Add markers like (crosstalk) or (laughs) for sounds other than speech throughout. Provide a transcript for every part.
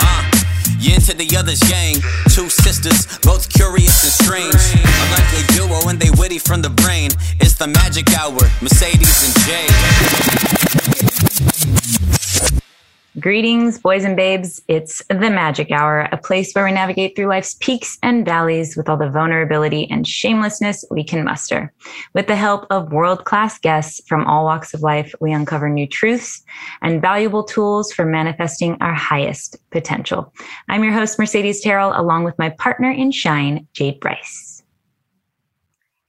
Uh, you into the other's gang. Two sisters, both curious and strange. A likely duo and they witty from the brain. It's the magic hour, Mercedes and Jay. Greetings, boys and babes. It's the Magic Hour, a place where we navigate through life's peaks and valleys with all the vulnerability and shamelessness we can muster. With the help of world class guests from all walks of life, we uncover new truths and valuable tools for manifesting our highest potential. I'm your host, Mercedes Terrell, along with my partner in shine, Jade Bryce.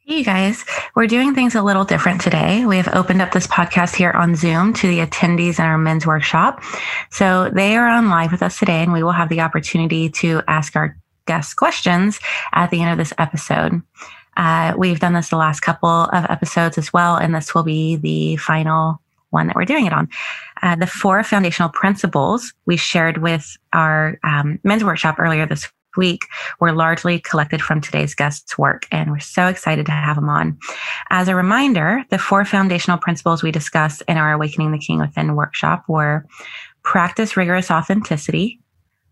Hey, guys. We're doing things a little different today. We have opened up this podcast here on Zoom to the attendees in our men's workshop. So they are on live with us today, and we will have the opportunity to ask our guests questions at the end of this episode. Uh, we've done this the last couple of episodes as well, and this will be the final one that we're doing it on. Uh, the four foundational principles we shared with our um, men's workshop earlier this week were largely collected from today's guest's work, and we're so excited to have them on. As a reminder, the four foundational principles we discussed in our Awakening the King Within workshop were practice rigorous authenticity,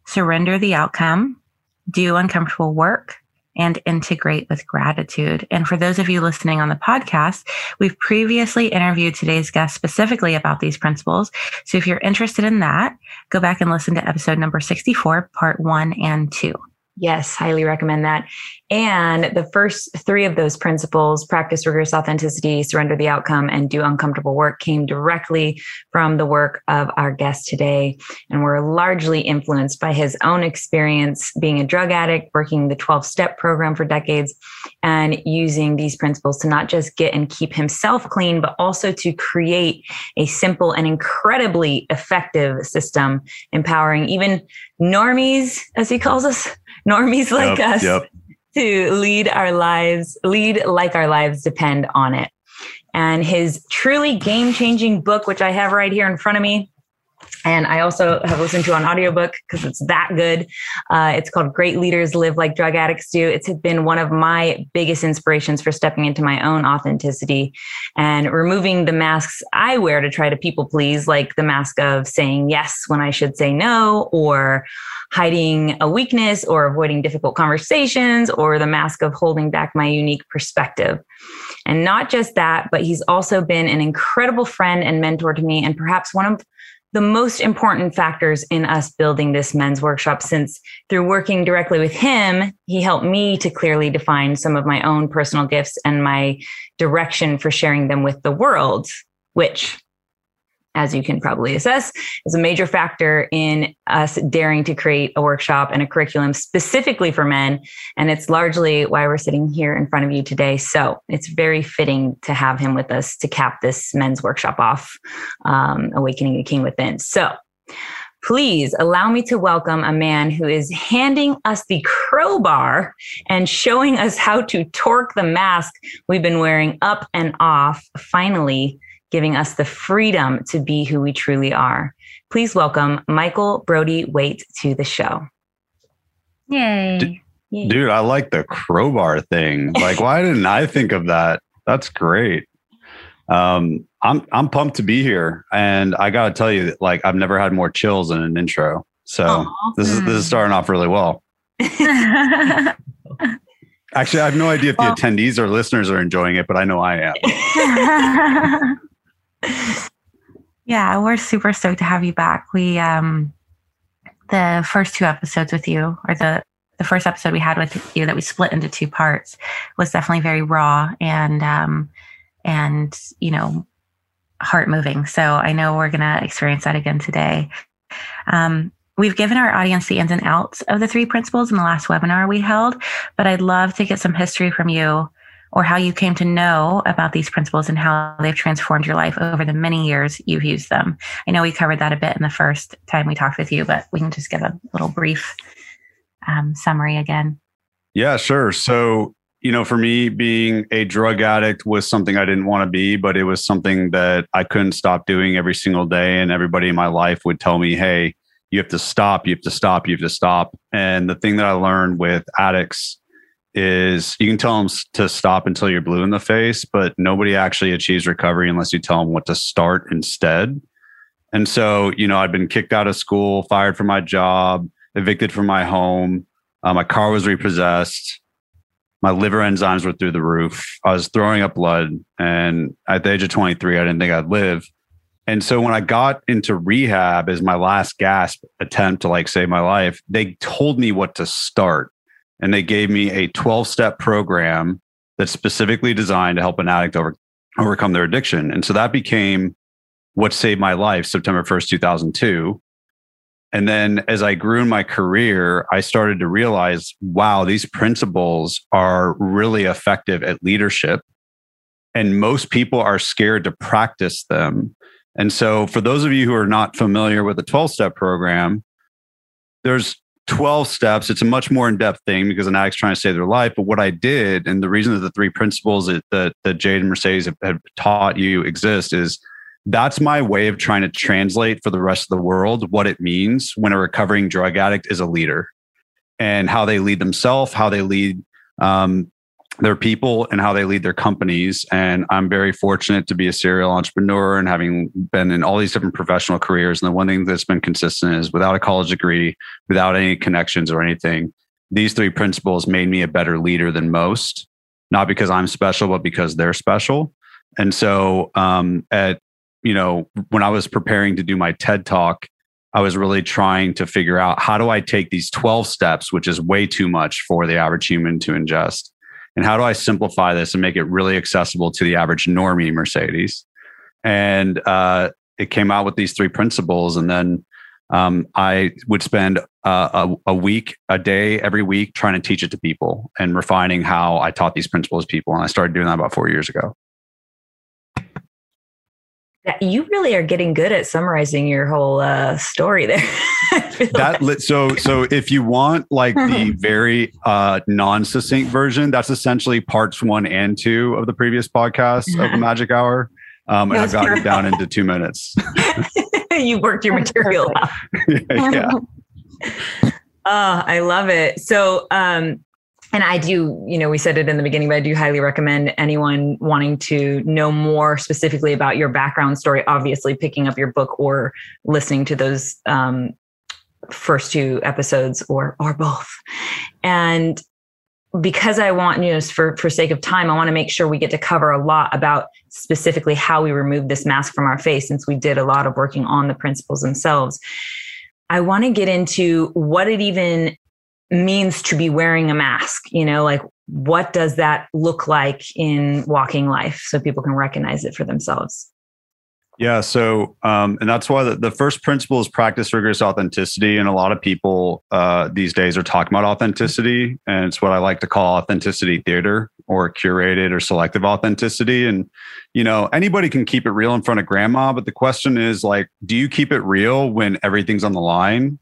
surrender the outcome, do uncomfortable work, and integrate with gratitude. And for those of you listening on the podcast, we've previously interviewed today's guest specifically about these principles. So if you're interested in that, go back and listen to episode number 64, part one and two. Yes, highly recommend that. And the first three of those principles practice rigorous authenticity, surrender the outcome, and do uncomfortable work came directly from the work of our guest today. And were largely influenced by his own experience being a drug addict, working the 12 step program for decades, and using these principles to not just get and keep himself clean, but also to create a simple and incredibly effective system, empowering even normies, as he calls us normies (laughs) like Yep, us yep. to lead our lives, lead like our lives depend on it. And his truly game changing book, which I have right here in front of me, and I also have listened to an audiobook because it's that good. Uh, it's called Great Leaders Live Like Drug Addicts Do. It's been one of my biggest inspirations for stepping into my own authenticity and removing the masks I wear to try to people please, like the mask of saying yes when I should say no, or hiding a weakness, or avoiding difficult conversations, or the mask of holding back my unique perspective. And not just that, but he's also been an incredible friend and mentor to me, and perhaps one of the most important factors in us building this men's workshop since through working directly with him, he helped me to clearly define some of my own personal gifts and my direction for sharing them with the world, which as you can probably assess, is a major factor in us daring to create a workshop and a curriculum specifically for men. And it's largely why we're sitting here in front of you today. So it's very fitting to have him with us to cap this men's workshop off, um, Awakening the King Within. So please allow me to welcome a man who is handing us the crowbar and showing us how to torque the mask we've been wearing up and off, finally giving us the freedom to be who we truly are. Please welcome Michael Brody Waite to the show. Yay. Yay. Dude, I like the crowbar thing. Like, why didn't I think of that? That's great. Um, I'm I'm pumped to be here, and I gotta tell you, that, like, I've never had more chills in an intro. So Aw. this is this is starting off really well. (laughs) Actually, I have no idea if the Well- attendees or listeners are enjoying it, but I know I am. (laughs) yeah, we're super stoked to have you back. We um the first two episodes with you, or the the first episode we had with you that we split into two parts was definitely very raw and um and you know heart moving. So I know we're gonna experience that again today. Um We've given our audience the ins and outs of the three principles in the last webinar we held, but I'd love to get some history from you or how you came to know about these principles and how they've transformed your life over the many years you've used them. I know we covered that a bit in the first time we talked with you, but we can just give a little brief um, summary again. Yeah, sure. So, you know, for me, being a drug addict was something I didn't want to be, but it was something that I couldn't stop doing every single day. And everybody in my life would tell me, hey, you have to stop, you have to stop, you have to stop. And the thing that I learned with addicts is you can tell them to stop until you're blue in the face, but nobody actually achieves recovery unless you tell them what to start instead. And so, you know, I'd been kicked out of school, fired from my job, evicted from my home. Uh, my car was repossessed. My liver enzymes were through the roof. I was throwing up blood. And at the age of 23, I didn't think I'd live. And so when I got into rehab as my last gasp attempt to like save my life, they told me what to start. And they gave me a 12 step program that's specifically designed to help an addict over, overcome their addiction. And so that became what saved my life September 1st, 2002. And then as I grew in my career, I started to realize wow, these principles are really effective at leadership. And most people are scared to practice them. And so, for those of you who are not familiar with the 12 step program, there's 12 steps. It's a much more in depth thing because an addict's trying to save their life. But what I did, and the reason that the three principles that, that, that Jade and Mercedes have, have taught you exist is that's my way of trying to translate for the rest of the world what it means when a recovering drug addict is a leader and how they lead themselves, how they lead um, their people, and how they lead their companies. And I'm very fortunate to be a serial entrepreneur and having been in all these different professional careers. And the one thing that's been consistent is without a college degree, without any connections or anything, these three principles made me a better leader than most, not because I'm special, but because they're special. And so um, at you know, when I was preparing to do my TED talk, I was really trying to figure out how do I take these 12 steps, which is way too much for the average human to ingest, and how do I simplify this and make it really accessible to the average normie Mercedes? And uh, it came out with these three principles. And then um, I would spend uh, a, a, week, a day every week trying to teach it to people and refining how I taught these principles to people. And I started doing that about four years ago. You really are getting good at summarizing your whole uh, story there. (laughs) that like. so so if you want like the (laughs) very uh, non-succinct version, that's essentially parts one and two of the previous podcast of the (laughs) Magic Hour. Um, and I've got it down into two minutes. you worked your material out. yeah. yeah. Oh, I love it. So, um, and I do, you know, we said it in the beginning, but I do highly recommend anyone wanting to know more specifically about your background story, obviously picking up your book or listening to those um, first two episodes or or both. And because I want, you know, for for sake of time, I want to make sure we get to cover a lot about specifically how we remove this mask from our face, since we did a lot of working on the principles themselves. I want to get into what it even means to be wearing a mask you know like what does that look like in walking life so people can recognize it for themselves? Yeah so um, and that's why the, the, first principle is practice rigorous authenticity and a lot of people uh, these days are talking about authenticity and it's what i like to call authenticity theater or curated or selective authenticity and you know anybody can keep it real in front of grandma but the question is like do you keep it real when everything's on the line?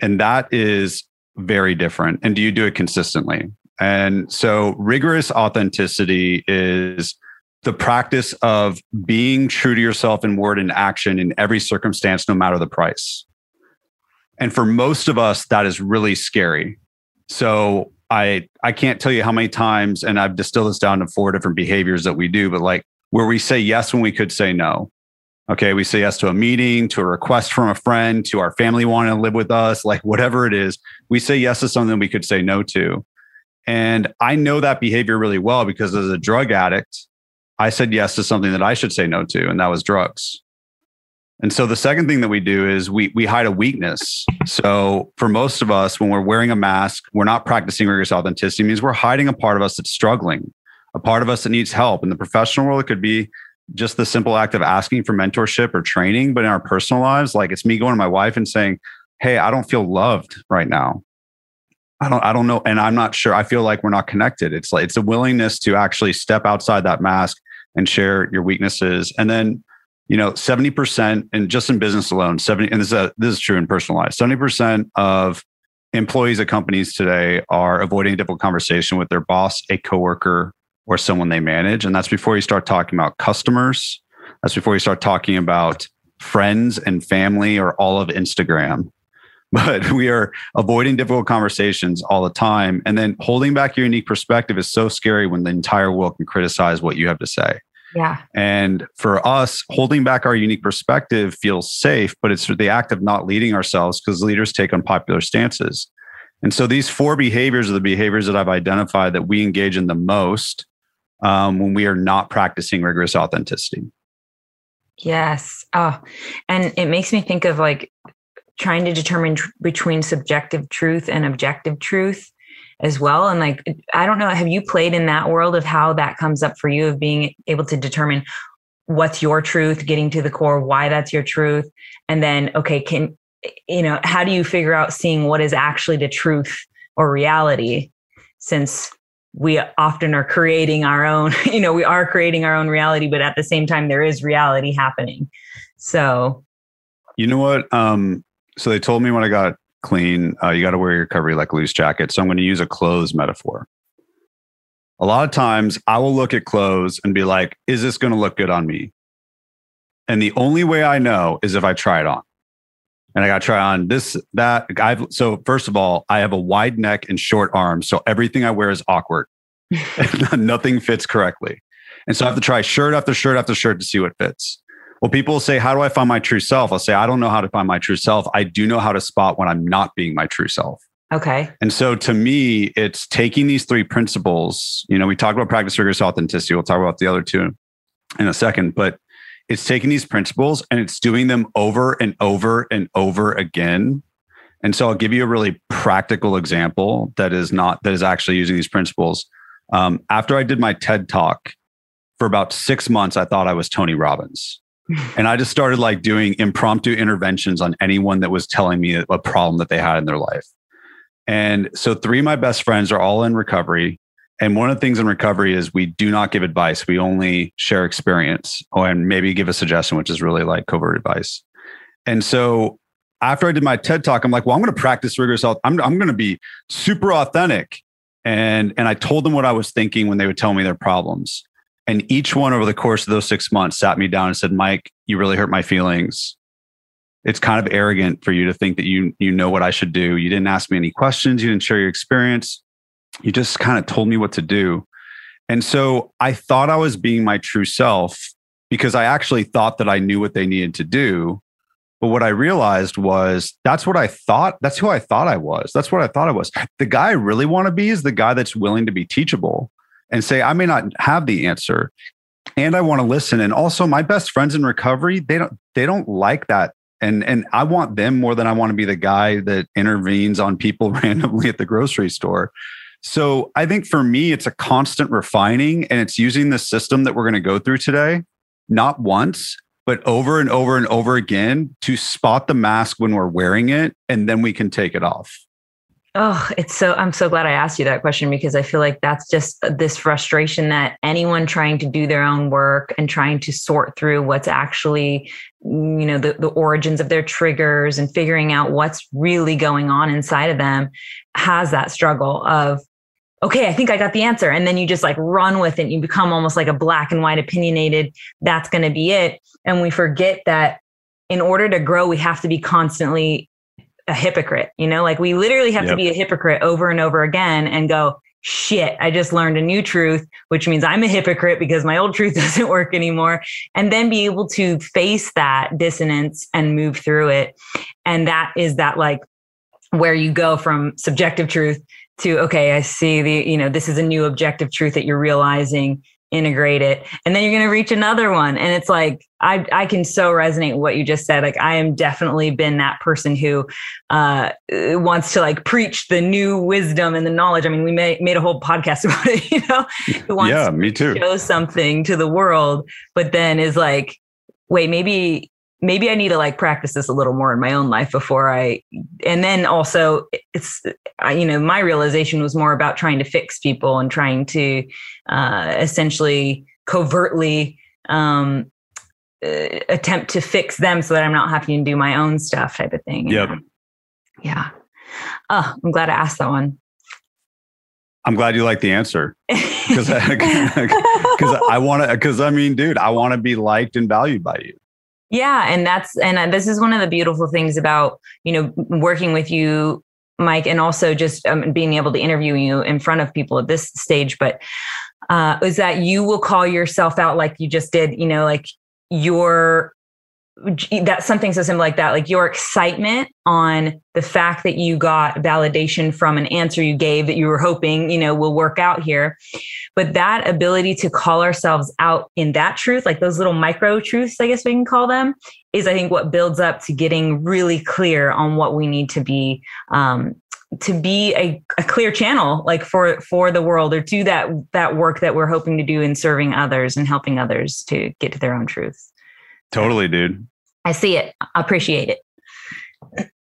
And that is very different and do you do it consistently? And so rigorous authenticity is the practice of being true to yourself in word and action in every circumstance no matter the price. And for most of us that is really scary. So i i can't tell you how many times and i've distilled this down to four different behaviors that we do but like where we say yes when we could say no Okay. We say yes to a meeting, to a request from a friend, to our family wanting to live with us, like whatever it is. We say yes to something we could say no to. And I know that behavior really well because as a drug addict, I said yes to something that I should say no to, and that was drugs. And so the second thing that we do is we we hide a weakness. So for most of us, when we're wearing a mask, we're not practicing rigorous authenticity. It means we're hiding a part of us that's struggling, a part of us that needs help. In the professional world, it could be just the simple act of asking for mentorship or training, but in our personal lives, like it's me going to my wife and saying, Hey, I don't feel loved right now. I don't, I don't know. And I'm not sure. I feel like we're not connected. It's like, it's a willingness to actually step outside that mask and share your weaknesses. And then, you know, 70% and just in business alone, 70, and this is, a, this is true in personal life, 70% of employees at companies today are avoiding a difficult conversation with their boss, a coworker, or someone they manage. And that's before you start talking about customers. That's before you start talking about friends and family or all of Instagram. (laughs) but we are avoiding difficult conversations all the time. And then holding back your unique perspective is so scary when the entire world can criticize what you have to say. Yeah. And for us, holding back our unique perspective feels safe, but it's the act of not leading ourselves because leaders take unpopular stances. And so these four behaviors are the behaviors that I've identified that we engage in the most um, when we are not practicing rigorous authenticity. Yes. Oh, and it makes me think of like trying to determine tr- between subjective truth and objective truth as well. And like, I don't know, have you played in that world of how that comes up for you of being able to determine what's your truth, getting to the core, why that's your truth? And then, okay, can, you know, how do you figure out seeing what is actually the truth or reality? Since we often are creating our own, (laughs) you know, we are creating our own reality, but at the same time, there is reality happening. So, you know what? Um, so they told me when I got clean, uh, you got to wear your recovery like a loose jacket. So I'm going to use a clothes metaphor. A lot of times I will look at clothes and be like, is this going to look good on me? And the only way I know is if I try it on. And I got to try on this, that. I've, so, first of all, I have a wide neck and short arms. So everything I wear is awkward. (laughs) (laughs) Nothing fits correctly. And so I have to try shirt after shirt after shirt to see what fits. Well, people say, How do I find my true self? I'll say, I don't know how to find my true self. I do know how to spot when I'm not being my true self. Okay. And so to me, it's taking these three principles. You know, we talked about practice rigorous authenticity. We'll talk about the other two in a second, but it's taking these principles and it's doing them over and over and over again. And so I'll give you a really practical example that is not, that is actually using these principles. Um, after I did my TED talk for about six months, I thought I was Tony Robbins (laughs) and I just started like doing impromptu interventions on anyone that was telling me a problem that they had in their life. And so three of my best friends are all in recovery. And one of the things in recovery is we do not give advice. We only share experience or and maybe give a suggestion, which is really like covert advice. And so after I did my TED talk, I'm like, well, I'm going to practice rigorous. I'm, I'm going to be super authentic. And, and I told them what I was thinking when they would tell me their problems. And each one over the course of those six months sat me down and said, Mike, you really hurt my feelings. It's kind of arrogant for you to think that you you know what I should do. You didn't ask me any questions. You didn't share your experience. You just kind of told me what to do. And so I thought I was being my true self because I actually thought that I knew what they needed to do. But what I realized was that's what I thought. That's who I thought I was. That's what I thought I was. The guy I really want to be is the guy that's willing to be teachable and say, I may not have the answer. And I want to listen. And also my best friends in recovery, they don't they don't like that. And and I want them more than I want to be the guy that intervenes on people (laughs) randomly at the grocery store. So I think for me, it's a constant refining and it's using the system that we're going to go through today, not once, but over and over and over again to spot the mask when we're wearing it. And then we can take it off. Oh, it's so, I'm so glad I asked you that question because I feel like that's just this frustration that anyone trying to do their own work and trying to sort through what's actually, you know, the, the origins of their triggers and figuring out what's really going on inside of them has that struggle of, okay, I think I got the answer. And then you just like run with it. You become almost like a black and white opinionated. That's going to be it. And we forget that in order to grow, we have to be constantly a hypocrite, you know, like we literally have yep. to be a hypocrite over and over again and go, shit, I just learned a new truth, which means I'm a hypocrite because my old (laughs) truth doesn't work anymore. And then be able to face that dissonance and move through it. And that is that like where you go from subjective truth to, okay, I see the, you know, this is a new objective truth that you're realizing integrate it. And then you're going to reach another one. And it's like i i can so resonate with what you just said. Like i am definitely been that person who uh wants to like preach the new wisdom and the knowledge. I mean we made, made a whole podcast (laughs) about it you know? Who wants yeah me too. show something to the world but then is like wait maybe maybe I need to like practice this a little more in my own life before I, and then also it's, you know, my realization was more about trying to fix people and trying to uh, essentially covertly um, uh, attempt to fix them so that I'm not having to do my own stuff type of thing. Yep. Yeah. Oh, I'm glad I asked that one. I'm glad you like the answer because (laughs) I, cause I want to, because I mean, dude, I want to be liked and valued by you. Yeah, and that's and uh, this is one of the beautiful things about you know working with you, Mike, and also just um, being able to interview you in front of people at this stage. But uh, is that you will call yourself out like you just did. You know, like your that's something so simple like that like your excitement on the fact that you got validation from an answer you gave that you were hoping you know will work out here. But that ability to call ourselves out in that truth like those little micro truths i guess we can call them is i think what builds up to getting really clear on what we need to be um, to be a, a clear channel like for for the world or do that that work that we're hoping to do in serving others and helping others to get to their own truth Totally, dude. I see it. I appreciate it.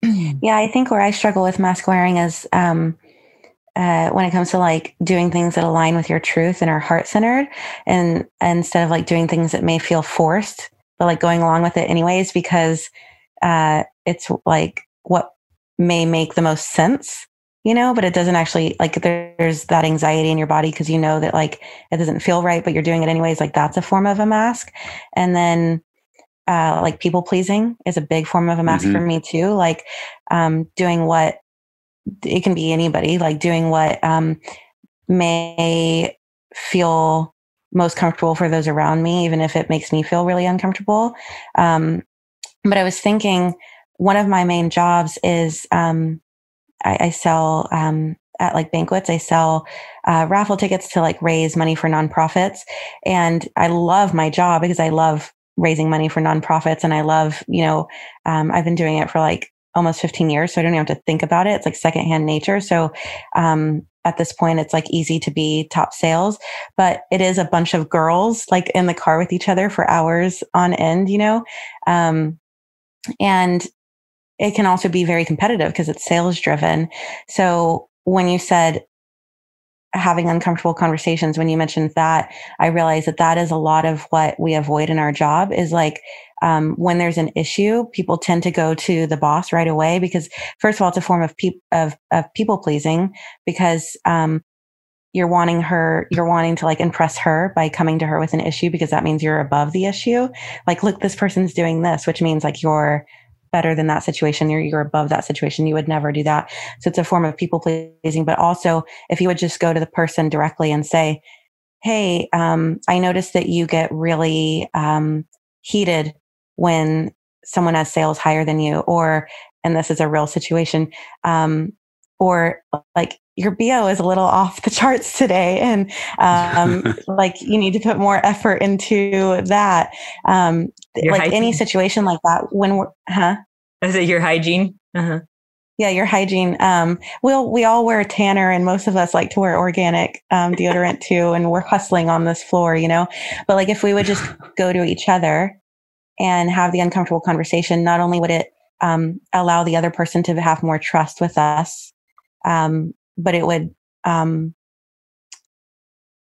(clears throat) yeah, I think where I struggle with mask wearing is um, uh, when it comes to like doing things that align with your truth and are heart centered, and instead of like doing things that may feel forced, but like going along with it anyways because uh, it's like what may make the most sense you know but it doesn't actually like there's that anxiety in your body because you know that like it doesn't feel right but you're doing it anyways like that's a form of a mask and then uh, like people pleasing is a big form of a mask mm-hmm. for me too. Like um, doing what it can be anybody, like doing what um, may feel most comfortable for those around me, even if it makes me feel really uncomfortable. Um, but I was thinking one of my main jobs is um, I, I, sell um, at like banquets. I sell uh, raffle tickets to like raise money for nonprofits, and I love my job because I love raising money for nonprofits. And I love, you know, um, I've been doing it for like almost 15 years. So I don't even have to think about it. It's like secondhand nature. So, um, at this point, it's like easy to be top sales, but it is a bunch of girls like in the car with each other for hours on end, you know? Um, and it can also be very competitive because it's sales driven. So when you said having uncomfortable conversations when you mentioned that i realized that that is a lot of what we avoid in our job is like um, when there's an issue people tend to go to the boss right away because first of all it's a form of, pe- of, of people pleasing because um, you're wanting her you're wanting to like impress her by coming to her with an issue because that means you're above the issue. Like look this person's doing this which means like you're better than that situation. You're, you're above that situation. You would never do that. So it's a form of people pleasing but also if you would just go to the person directly and say hey um, i noticed that you get really um, heated when someone has sales higher than you or and this is a real situation um, or like your BO is a little off the charts today. And um, (laughs) like you need to put more effort into that. Um, like hygiene. any situation like that when we're huh? Is it your hygiene? Uh-huh. yeah your hygiene. Um, we'll we all wear tanner and most of us like to wear organic um, deodorant too and we're hustling on this floor you know? But like if we would just (sighs) go to each other and have the uncomfortable conversation not only would it um, allow the other person to have more trust with us um, but it would um,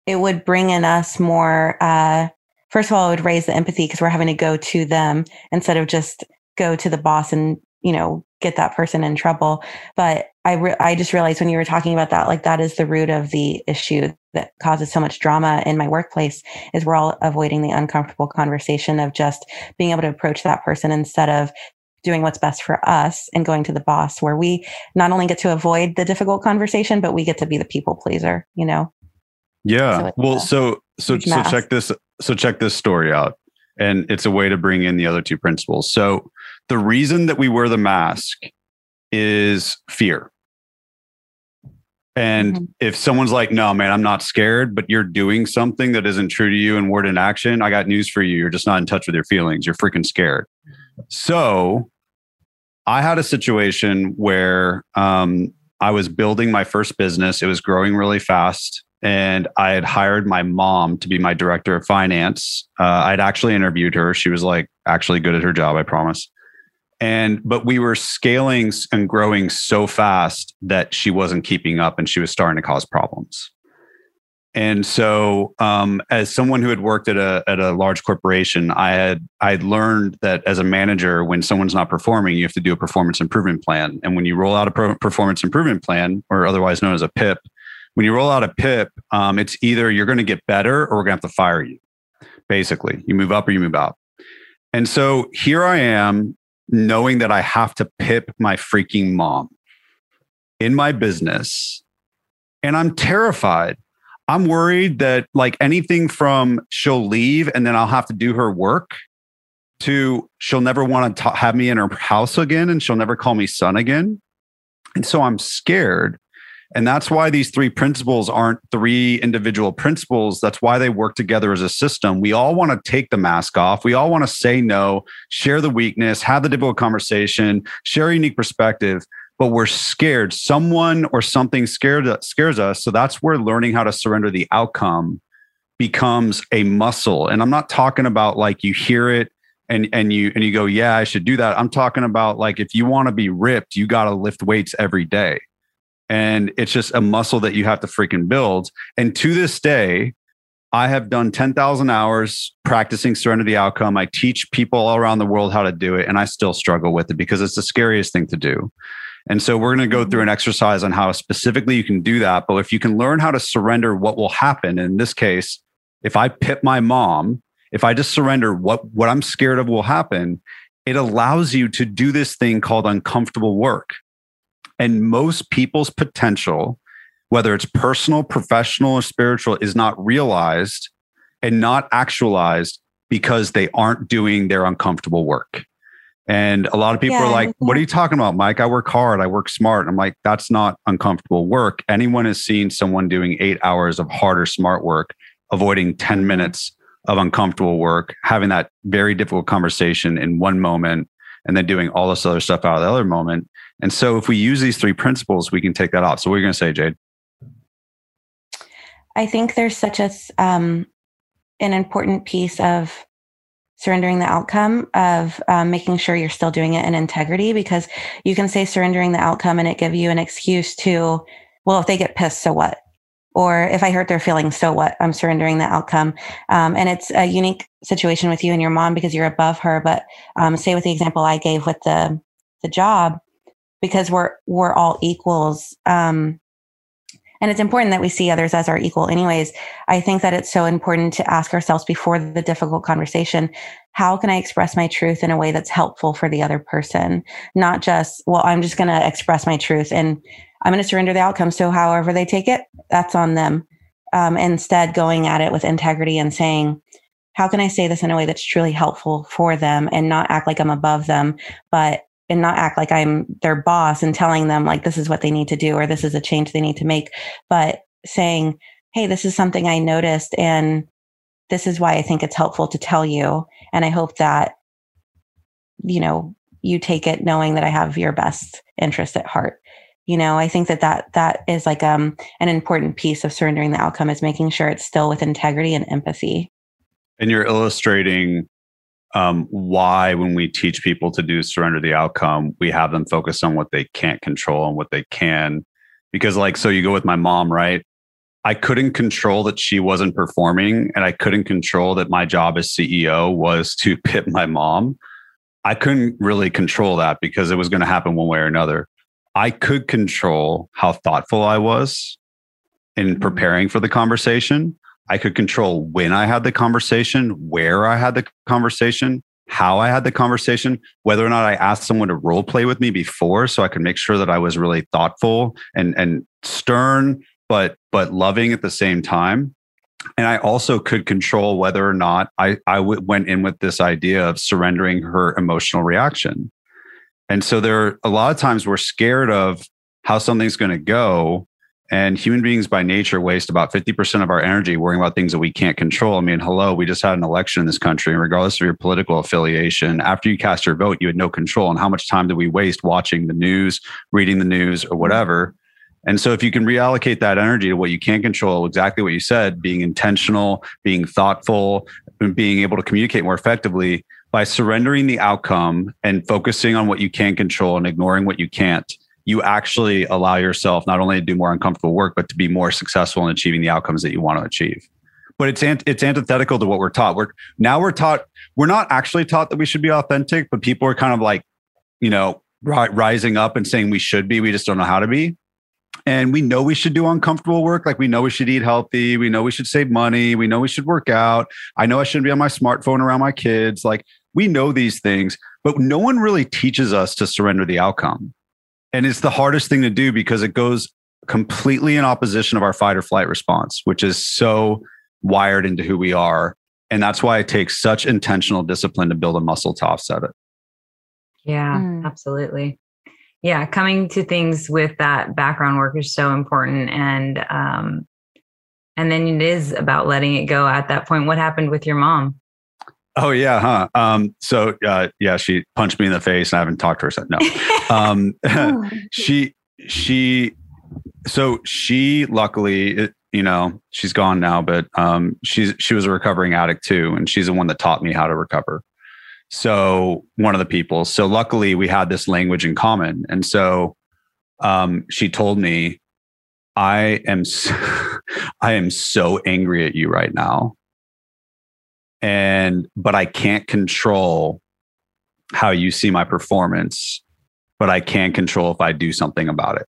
it would bring in us more uh, first of all it would raise the empathy because we're having to go to them instead of just go to the boss and you know get that person in trouble. But i re- i just realized when you were talking about that like that is the root of the issue that causes so much drama in my workplace is we're all avoiding the uncomfortable conversation of just being able to approach that person instead of doing what's best for us and going to the boss where we not only get to avoid the difficult conversation but we get to be the people pleaser you know? Yeah. So well so so so check this so check this story out. And it's a way to bring in the other two principles. So the reason that we wear the mask is fear. And mm-hmm. if someone's like no man i'm not scared but you're doing something that isn't true to you in word and action i got news for you. You're just not in touch with your feelings. You're freaking scared. So I had a situation where um, I was building my first business. It was growing really fast. And I had hired my mom to be my director of finance. Uh, I'd actually interviewed her. She was like actually good at her job, I promise. And, but we were scaling and growing so fast that she wasn't keeping up and she was starting to cause problems. And so, um, as someone who had worked at a at a large corporation, I had I had learned that as a manager, when someone's not performing, you have to do a performance improvement plan. And when you roll out a pro- performance improvement plan, or otherwise known as a PIP, when you roll out a PIP, um, it's either you're going to get better or we're going to have to fire you. Basically, you move up or you move out. And so here I am knowing that I have to pip my freaking mom in my business. And I'm terrified. I'm worried that, like anything from she'll leave and then I'll have to do her work to she'll never want to have me in her house again and she'll never call me son again. And so I'm scared. And that's why these three principles aren't three individual principles. That's why they work together as a system. We all want to take the mask off. We all want to say no, share the weakness, have the difficult conversation, share a unique perspective but we're scared. Someone or something scared scares us. So that's where learning how to surrender the outcome becomes a muscle. And I'm not talking about like you hear it and and you and you go, yeah, I should do that. I'm talking about like if you want to be ripped, you got to lift weights every day. And it's just a muscle that you have to freaking build. And to this day, I have done 10,000 hours practicing surrender the outcome. I teach people all around the world how to do it, and I still struggle with it because it's the scariest thing to do. And so we're going to go through an mm-hmm. exercise on how specifically you can do that. But if you can learn how to surrender what will happen, in this case, if I pip my mom, if I just surrender what, what I'm scared of will happen, it allows you to do this thing called uncomfortable work. And most people's potential, whether it's personal, professional, or spiritual, is not realized and not actualized because they aren't doing their uncomfortable work. And a lot of people yeah, are like, What are you talking about, Mike? I work hard, I work smart. And I'm like, That's not uncomfortable work. Anyone has seen someone doing eight hours of harder smart work, avoiding 10 minutes of uncomfortable work, having that very difficult conversation in one moment, and then doing all this other stuff out of the other moment. And so if we use these three principles, we can take that off. So what are you going to say, Jade? I think there's such a um, an important piece of surrendering the outcome of um, making sure you're still doing it in integrity because you can say surrendering the outcome and it give you an excuse to well if they get pissed so what? Or if i hurt their feelings so what? I'm surrendering the outcome. Um, and it's a unique situation with you and your mom because you're above her but um, say with the example i gave with the the job because we're we're all equals um, and it's important that we see others as our equal. Anyways i think that it's so important to ask ourselves before the difficult conversation how can i express my truth in a way that's helpful for the other person? Not just well i'm just going to express my truth and i'm going to surrender the outcome so however they take it that's on them. Um, instead going at it with integrity and saying how can i say this in a way that's truly helpful for them and not act like i'm above them but and not act like I'm their boss and telling them like this is what they need to do or this is a change they need to make, but saying, Hey, this is something I noticed and this is why I think it's helpful to tell you. And I hope that, you know, you take it knowing that I have your best interest at heart. You know, I think that that, that is like, um, an important piece of surrendering the outcome is making sure it's still with integrity and empathy. And you're illustrating um, why, when we teach people to do surrender the outcome, we have them focus on what they can't control and what they can. Because, like, so you go with my mom, right? I couldn't control that she wasn't performing, and I couldn't control that my job as CEO was to (laughs) pip my mom. I couldn't really control that because it was going to happen one way or another. I could control how thoughtful I was in mm-hmm. preparing for the conversation. I could control when I had the conversation, where I had the conversation, how I had the conversation, whether or not I asked someone to role play with me before so I could make sure that I was really thoughtful and and stern but but loving at the same time. And I also could control whether or not I I w- went in with this idea of surrendering her emotional reaction. And so there are a lot of times we're scared of how something's going to go and human beings by nature waste about 50% of our energy worrying about things that we can't control. I mean, hello, we just had an election in this country, and regardless of your political affiliation, after you cast your vote, you had no control. And how much time do we waste watching the news, reading the news, or whatever? And so, if you can reallocate that energy to what you can control, exactly what you said, being intentional, being thoughtful, and being able to communicate more effectively by surrendering the outcome and focusing on what you can control and ignoring what you can't you actually allow yourself not only to do more uncomfortable work, but to be more successful in achieving the outcomes that you want to achieve. But it's it's antithetical to what we're taught. We're now we're taught we're not actually taught that we should be authentic, but people are kind of like, you know, ri- rising up and saying we should be. We just don't know how to be. and we know we should do uncomfortable work. Like we know we should eat healthy. We know we should save money. We know we should work out. I know I shouldn't be on my smartphone around my kids. Like we know these things, but no one really teaches us to surrender the outcome. And it's the hardest thing to do because it goes completely in opposition of our fight or flight response, which is so wired into who we are. And that's why it takes such intentional discipline to build a muscle to offset it. Yeah, Mm. absolutely. Yeah, coming to things with that background work is so important, and um, and then it is about letting it go at that point. What happened with your mom? Oh yeah, huh? Um, so uh, yeah, she punched me in the face, and I haven't talked to her since. No, (laughs) um, (laughs) she she so she luckily you know she's gone now, but um, she's she was a recovering addict too, and she's the one that taught me how to recover. So one of the people. So luckily we had this language in common, and so um, she told me, "I am (laughs) I am so angry at you right now." And but I can't control how you see my performance, but I can control if I do something about it.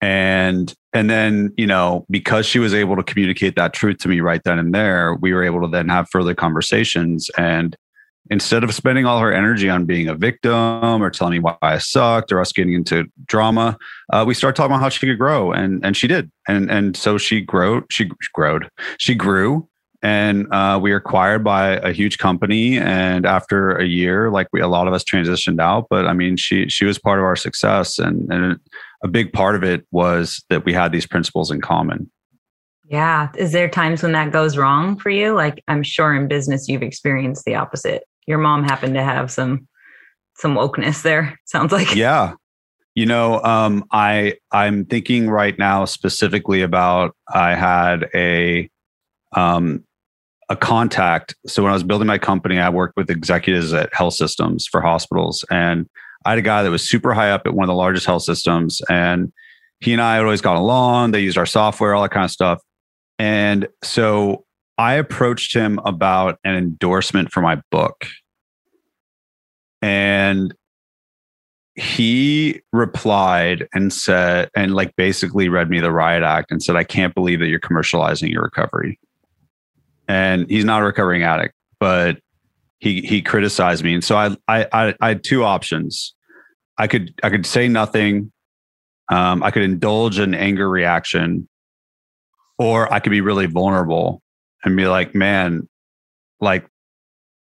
And and then, you know, because she was able to communicate that truth to me right then and there, we were able to then have further conversations. And instead of spending all her energy on being a victim or telling me why I sucked or us getting into drama, uh, we started talking about how she could grow, and and she did, and and so she grew, she growed, she grew, and uh, we were acquired by a huge company. And after a year, like we, a lot of us transitioned out, but I mean, she she was part of our success, and and a big part of it was that we had these principles in common. Yeah, is there times when that goes wrong for you? Like I'm sure in business you've experienced the opposite. Your mom happened to have some some wokeness there. Sounds like yeah you know um i i'm thinking right now specifically about i had a um a contact. So when i was building my company i worked with executives at health systems for hospitals and i had a guy that was super high up at one of the largest health systems and he and i had always got along. They used our software all that kind of stuff. And so i approached him about an endorsement for my book. And he replied and said and like basically read me the riot act and said i can't believe that you're commercializing your recovery and he's not a recovering addict but he he criticized me and so i i i, I had two options i could i could say nothing um, i could indulge an anger reaction or i could be really vulnerable and be like man like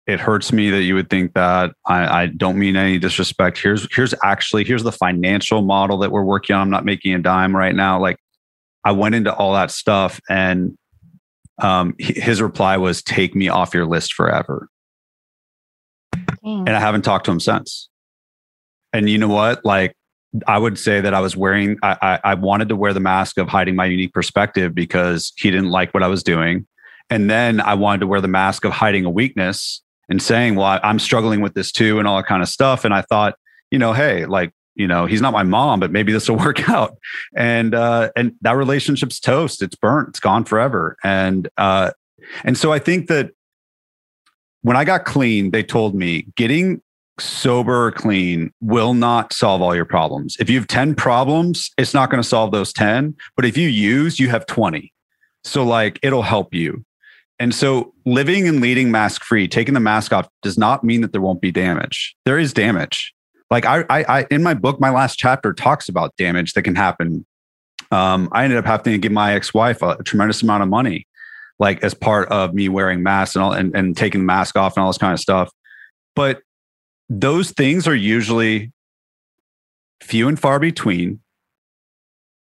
it hurts me that you would think that I, I, don't mean any disrespect. Here's here's actually here's the financial model that we're working on. I'm not making a dime right now. Like I went into all that stuff, and um, his reply was, "Take me off your list forever." And I haven't talked to him since. And you know what? Like I would say that I was wearing. I, I, I wanted to wear the mask of hiding my unique perspective because he didn't like what I was doing. And then I wanted to wear the mask of hiding a weakness and saying, well, I'm struggling with this too, and all that kind of stuff. And I thought, you know, hey, like, you know, he's not my mom, but maybe this will (laughs) work out. And uh, and that relationship's toast. It's burnt. It's gone forever. And uh, and so I think that when I got clean, they told me getting sober or clean will not solve all your problems. If you have 10 problems, it's not going to solve those 10. But if you use, you have 20. So like it'll help you. And so living and leading mask free, taking the mask off does not mean that there won't be damage. There is damage. Like I, I, I in my book, my last chapter talks about damage that can happen. Um, I ended up having to give my ex-wife a, a tremendous amount of money, like as part of me wearing masks and all and, and taking the mask off and all this kind of stuff. But those things are usually few and far between.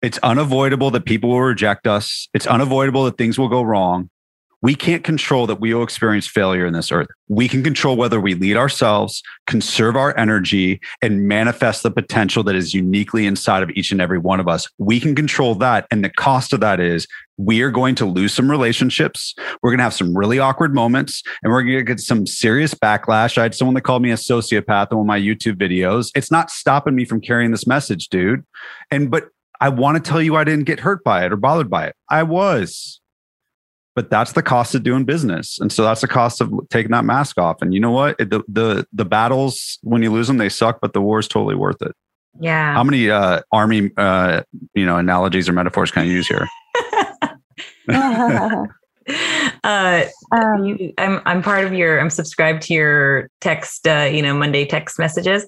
It's unavoidable that people will reject us. It's unavoidable that things will go wrong we can't control that we will experience failure in this earth. We can control whether we lead ourselves, conserve our energy, and manifest the potential that is uniquely inside of each and every one of us. We can control that. And the cost of that is we are going to lose some relationships. We're going to have some really awkward moments and we're going to get some serious backlash. I had someone that called me a sociopath on one of my YouTube videos. It's not stopping me from carrying this message, dude. And, but I want to tell you I didn't get hurt by it or bothered by it. I was but that's the cost of doing business. And so that's the cost of taking that mask off. And you know what? The the the battles when you lose them they suck but the war is totally worth it. Yeah. How many uh, army, uh, you know, analogies or metaphors can I use here? (laughs) uh, Um, you, I'm I'm part of your I'm subscribed to your text uh, you know Monday text messages,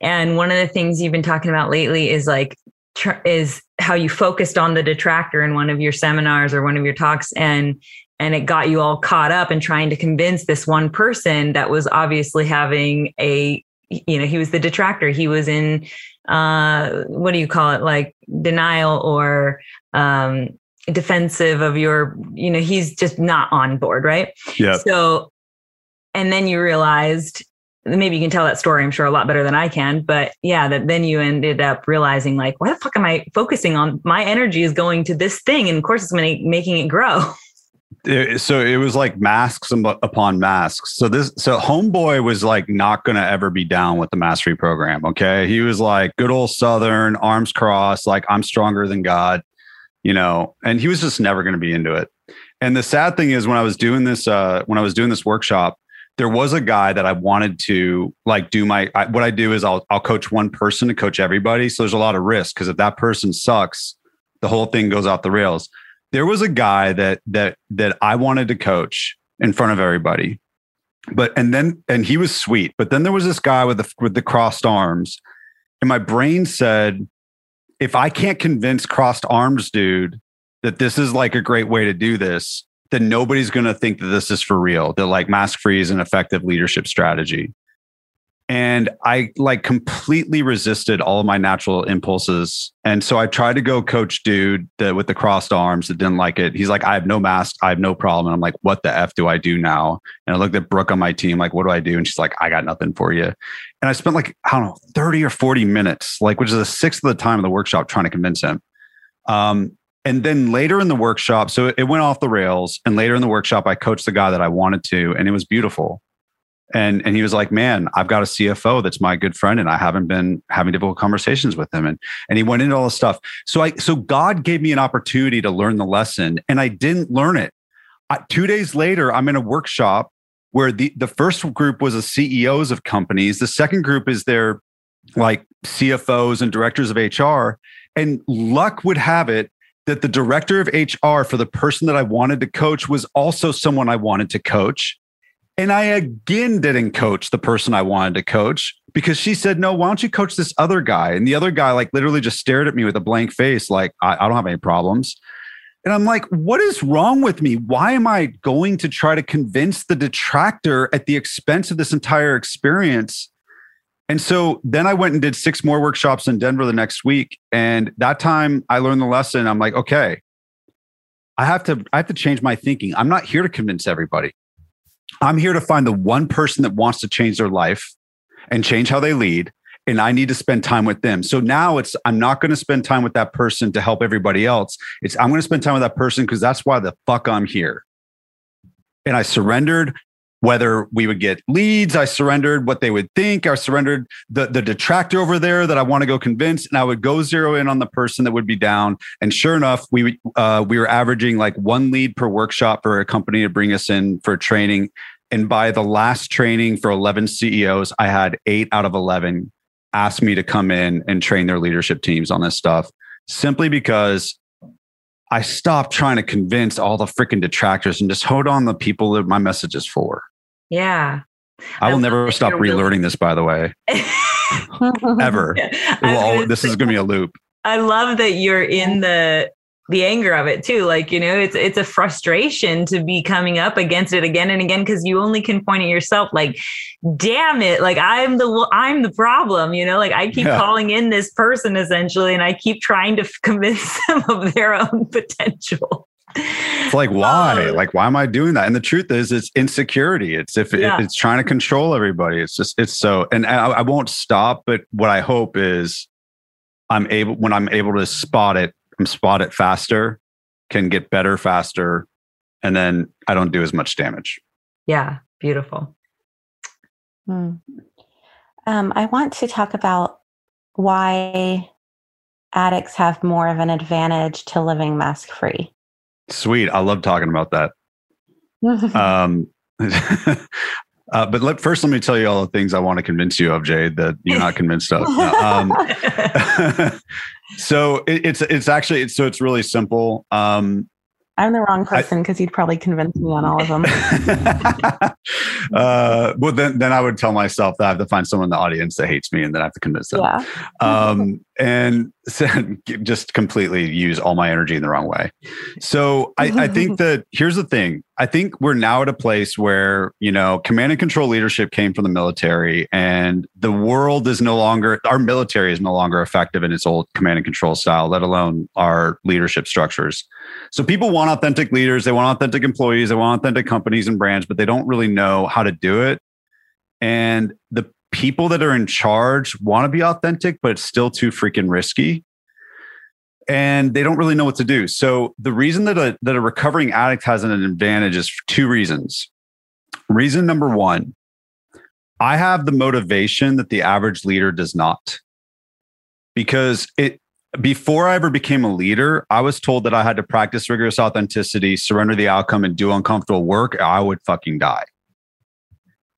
and one of the things you've been talking about lately is like tr- is how you focused on the detractor in one of your seminars or one of your talks and and it got you all caught up in trying to convince this one person that was obviously having a you know he was the detractor. He was in uh what do you call it? Like denial or um defensive of your you know he's just not on board right? Yeah. so and then you realized maybe you can tell that story i'm sure a lot better than i can but yeah that then you ended up realizing like why the fuck am i focusing on my energy is going to this thing and of course it's ma- making it grow (laughs) so it was like masks upon masks. So this, so homeboy was like not going to ever be down with the mastery program. Okay. He was like good old Southern arms crossed, like I'm stronger than God, you know, and he was just never going to be into it. And the sad thing is when I was doing this, uh, when I was doing this workshop, there was a guy that I wanted to like do my, I, what I do is I'll, I'll coach one person to coach everybody. So there's a lot of risk because if that person sucks, the whole thing goes off the rails there was a guy that that that I wanted to coach in front of everybody. But and then and he was sweet, but then there was this guy with the with the crossed arms. And my brain said if I can't convince crossed arms dude that this is like a great way to do this, then nobody's going to think that this is for real. That like mask free is an effective leadership strategy. And I like completely resisted all of my natural impulses. And so I tried to go coach dude that with the crossed arms that didn't like it. He's like, I have no mask. I have no problem. And I'm like, what the F do I do now? And I looked at Brooke on my team, like, what do I do? And she's like, I got nothing for you. And I spent like, I don't know, 30 or 40 minutes, like, which is a sixth of the time of the workshop trying to convince him. Um, and then later in the workshop, so it went off the rails. And later in the workshop, I coached the guy that I wanted to, and it was beautiful. And and he was like man i've got a cfo that's my good friend and i haven't been having difficult conversations with him. And and he went into all this stuff. So i so god gave me an opportunity to learn the lesson and i didn't learn it. I, two days later i'm in a workshop where the the first group was the ceos of companies. The second group is their like cfos and directors of hr and luck would have it that the director of hr for the person that i wanted to coach was also someone i wanted to coach and I again didn't coach the person I wanted to coach because she said, No, why don't you coach this other guy? And the other guy, like, literally just stared at me with a blank face, like, I, I don't have any problems. And I'm like, What is wrong with me? Why am I going to try to convince the detractor at the expense of this entire experience? And so then I went and did six more workshops in Denver the next week. And that time I learned the lesson. I'm like, okay, I have to, I have to change my thinking. I'm not here to convince everybody. I'm here to find the one person that wants to change their life and change how they lead. And I need to spend time with them. So now it's, I'm not going to spend time with that person to help everybody else. It's, I'm going to spend time with that person because that's why the fuck I'm here. And I surrendered whether we would get leads. I surrendered what they would think. I surrendered the, the detractor over there that I want to go convince. And I would go zero in on the person that would be down. And sure enough, we, uh, we were averaging like one lead per workshop for a company to bring us in for training. And by the last training for 11 CEOs, I had eight out of 11 ask me to come in and train their leadership teams on this stuff simply because I stopped trying to convince all the freaking detractors and just hold on the people that my message is for. yeah I I will love never stop relearning this, by the way, (laughs) ever. I It will al- this say- is going to be a loop. I love that you're in the the anger of it too. Like, you know, it's it's a frustration to be coming up against it again and again because you only can point at yourself like, damn it, like I'm the I'm the problem, you know, like I keep Yeah. calling in this person essentially and I keep trying to (laughs) convince them of their own (laughs) potential. It's like, um, why? Oh. Like, why am I doing that? And the truth is, it's insecurity. It's if it- it's trying to control everybody. It's just, it's so, and I, I won't stop. But what I hope is I'm able, when I'm able to spot it, I'm spot it faster, can get better faster. And then I don't do as much damage. Yeah, beautiful. Hmm. Um, I want to talk about why addicts have more of an advantage to living mask free. Sweet. I love talking about that. (laughs) um, (laughs) Uh, but let, first, let me tell you all the things I want to convince you of, Jade, that you're not convinced of. Um, (laughs) so it, it's it's actually it's, so it's really simple. Um, I'm the wrong person because you'd probably convince me on all of them. (laughs) uh, well, then, then I would tell myself that I have to find someone in the audience that hates me and then I have to convince them. Yeah. um, and (laughs) so just completely use all my energy in the wrong way. So I, I think (laughs) that here's the thing. I think we're now at a place where, you know, command and control leadership came from the military and the world is no longer, our military is no longer effective in its old command and control style, let alone our leadership structures. So people want authentic leaders, they want authentic employees, they want authentic companies and brands, but they don't really know how to do it. And the people that are in charge want to be authentic, but it's still too freaking risky. And they don't really know what to do. So the reason that a, that a recovering addict has an advantage is for two reasons. Reason number one, I have the motivation that the average leader does not. Because it before I ever became a leader, I was told that I had to practice rigorous authenticity, surrender the outcome, and do uncomfortable work. I would fucking die.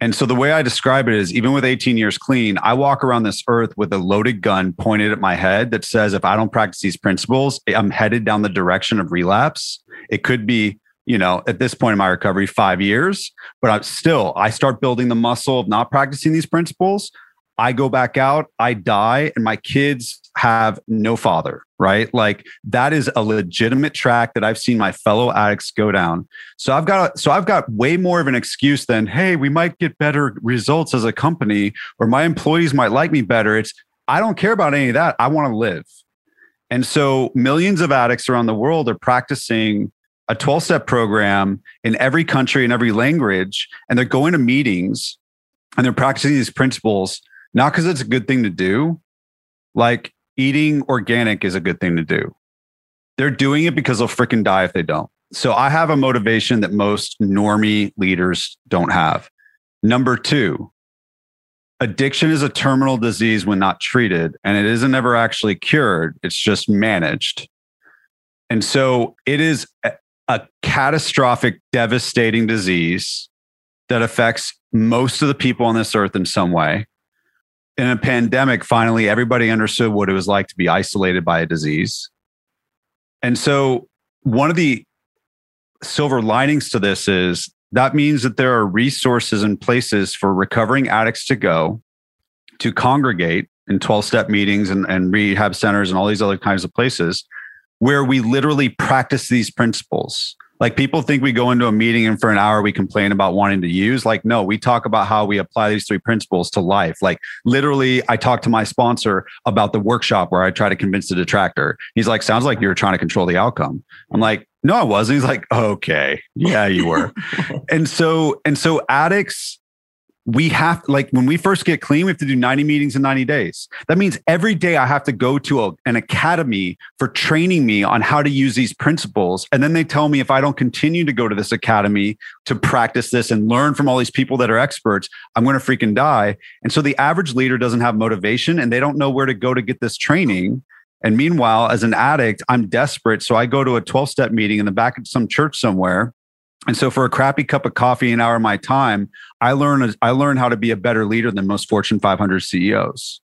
And so the way I describe it is even with 18 years clean, I walk around this earth with a loaded gun pointed at my head that says, if I don't practice these principles, I'm headed down the direction of relapse. It could be, you know, at this point in my recovery, five years, but I'm still, I start building the muscle of not practicing these principles. I go back out, I die, and my kids have no father, right? Like that is a legitimate track that I've seen my fellow addicts go down. So I've got so I've got way more of an excuse than, hey, we might get better results as a company, or my employees might like me better. It's I don't care about any of that. I want to live. And so millions of addicts around the world are practicing a 12 step program in every country in every language, and they're going to meetings and they're practicing these principles not because it's a good thing to do. Like eating organic is a good thing to do. They're doing it because they'll freaking die if they don't. So I have a motivation that most normie leaders don't have. Number two, addiction is a terminal disease when not treated, and it isn't ever actually cured, it's just managed. And so it is a, a catastrophic, devastating disease that affects most of the people on this earth in some way in a pandemic, finally, everybody understood what it was like to be isolated by a disease. And so, one of the silver linings to this is that means that there are resources and places for recovering addicts to go to congregate in 12 step meetings and, and rehab centers and all these other kinds of places where we literally practice these principles like people think we go into a meeting and for an hour we complain about wanting to use. Like, no, we talk about how we apply these three principles to life. Like, literally, I talked to my sponsor about the workshop where I try to convince the detractor. He's like, sounds like you were trying to control the outcome. I'm like, no, I wasn't. He's like, okay, yeah, you were. (laughs) and so, and so addicts we have like when we first get clean we have to do 90 meetings in 90 days. That means every day i have to go to a, an academy for training me on how to use these principles. And then they tell me if i don't continue to go to this academy to practice this and learn from all these people that are experts i'm going to freaking die. And so the average leader doesn't have motivation and they don't know where to go to get this training. And meanwhile as an addict i'm desperate. So i go to a 12 step meeting in the back of some church somewhere and so for a crappy cup of coffee an hour of my time, I learn I learn how to be a better leader than most Fortune 500 CEOs.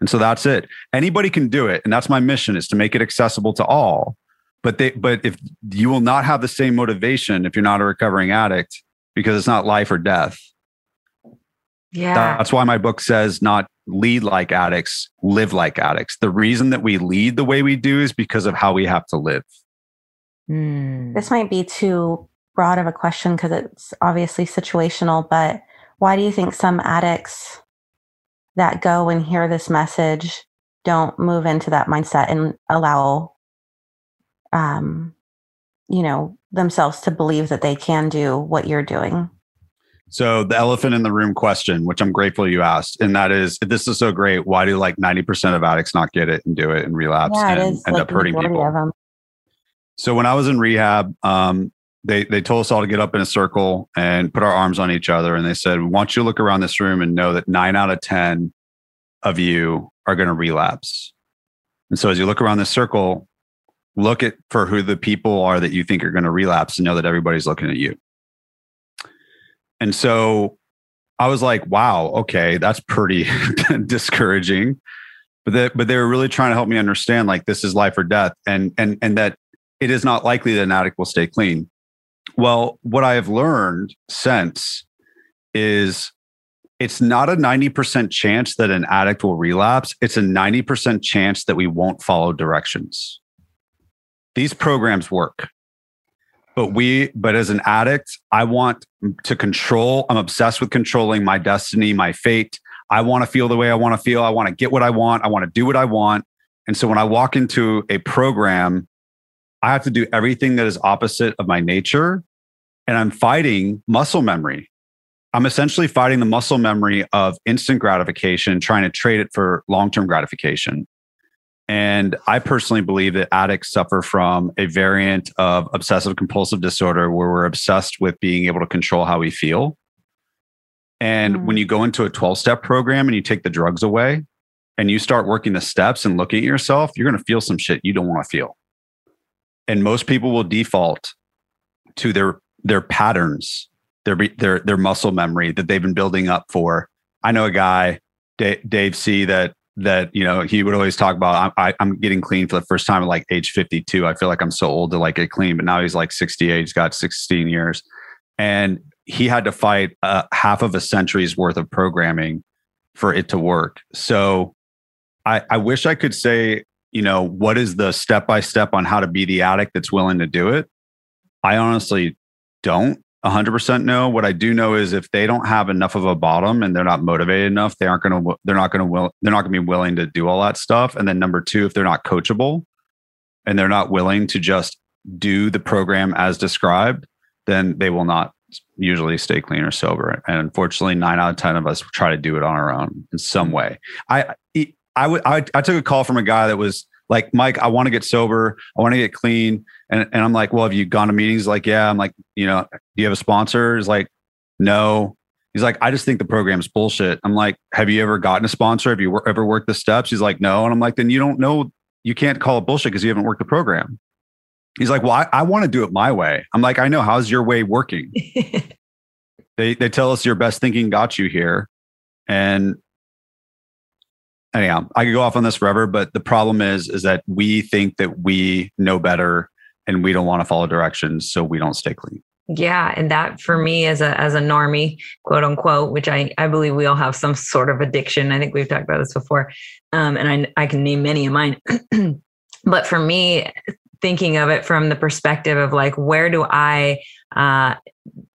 And so that's it. Anybody can do it, and that's my mission is to make it accessible to all. But they but if you will not have the same motivation if you're not a recovering addict because it's not life or death. Yeah. That's why my book says not lead like addicts, live like addicts. The reason that we lead the way we do is because of how we have to live. Mm. This might be too broad of a question because it's obviously situational, but why do you think some addicts that go and hear this message don't move into that mindset and allow um you know themselves to believe that they can do what you're doing? So the elephant in the room question which i'm grateful you asked and that is this is so great. Why do like 90% of addicts not get it and do it and relapse yeah, and end like up hurting people? so when i was in rehab um, they they told us all to get up in a circle and put our arms on each other and they said we want you to look around this room and know that nine out of ten of you are going to relapse and so as you look around this circle look at for who the people are that you think are going to relapse and know that everybody's looking at you and so I was like, wow, okay, that's pretty (laughs) discouraging. But but they were really trying to help me understand like this is life or death and and and that it is not likely that an addict will stay clean. Well, what I have learned since is it's not a 90% chance that an addict will relapse. It's a 90% chance that we won't follow directions. These programs work. But we, but as an addict, I want to control. I'm obsessed with controlling my destiny, my fate. I want to feel the way I want to feel. I want to get what I want. I want to do what I want. And so when I walk into a program, I have to do everything that is opposite of my nature. And I'm fighting muscle memory. I'm essentially fighting the muscle memory of instant gratification, trying to trade it for long term gratification. And I personally believe that addicts suffer from a variant of obsessive compulsive disorder where we're obsessed with being able to control how we feel. And mm. when you go into a 12 step program and you take the drugs away and you start working the steps and looking at yourself, you're going to feel some shit you don't want to feel. And most people will default to their their patterns, their their their muscle memory that they've been building up for. I know a guy, Dave C, that that you know he would always talk about I, am getting clean for the first time at like age 52 i feel like i'm so old to like get clean but now he's like 68 he's got 16 years. And he had to fight uh, half of a century's worth of programming for it to work. So I, I wish i could say you know what is the step by step on how to be the addict that's willing to do it i honestly don't 100% know. What I do know is if they don't have enough of a bottom and they're not motivated enough, they aren't going to, they're not going to, will, they're not going to be willing to do all that stuff. And then number two, if they're not coachable and they're not willing to just do the program as described, then they will not usually stay clean or sober. And unfortunately, nine out of 10 of us try to do it on our own in some way. I, I, would, I, I took a call from a guy that was like, Mike, I want to get sober. I want to get clean. And, and I'm like, well, have you gone to meetings? Like, yeah. I'm like, you know, do you have a sponsor? He's like, no. He's like, I just think the program's bullshit. I'm like, have you ever gotten a sponsor? Have you ever worked the steps? He's like, no. And I'm like, then you don't know. You can't call it bullshit because you haven't worked the program. He's like, well, I, I want to do it my way. I'm like, I know. How's your way working? (laughs) they they tell us your best thinking got you here, and anyhow, I could go off on this forever, but the problem is, is that we think that we know better and we don't want to follow directions. So we don't stay clean. Yeah. And that for me as a, as a normie, quote unquote, which I, I believe we all have some sort of addiction. I think we've talked about this before. Um, and I, I can name many of mine, (clears throat) but for me, thinking of it from the perspective of like, where do I, uh,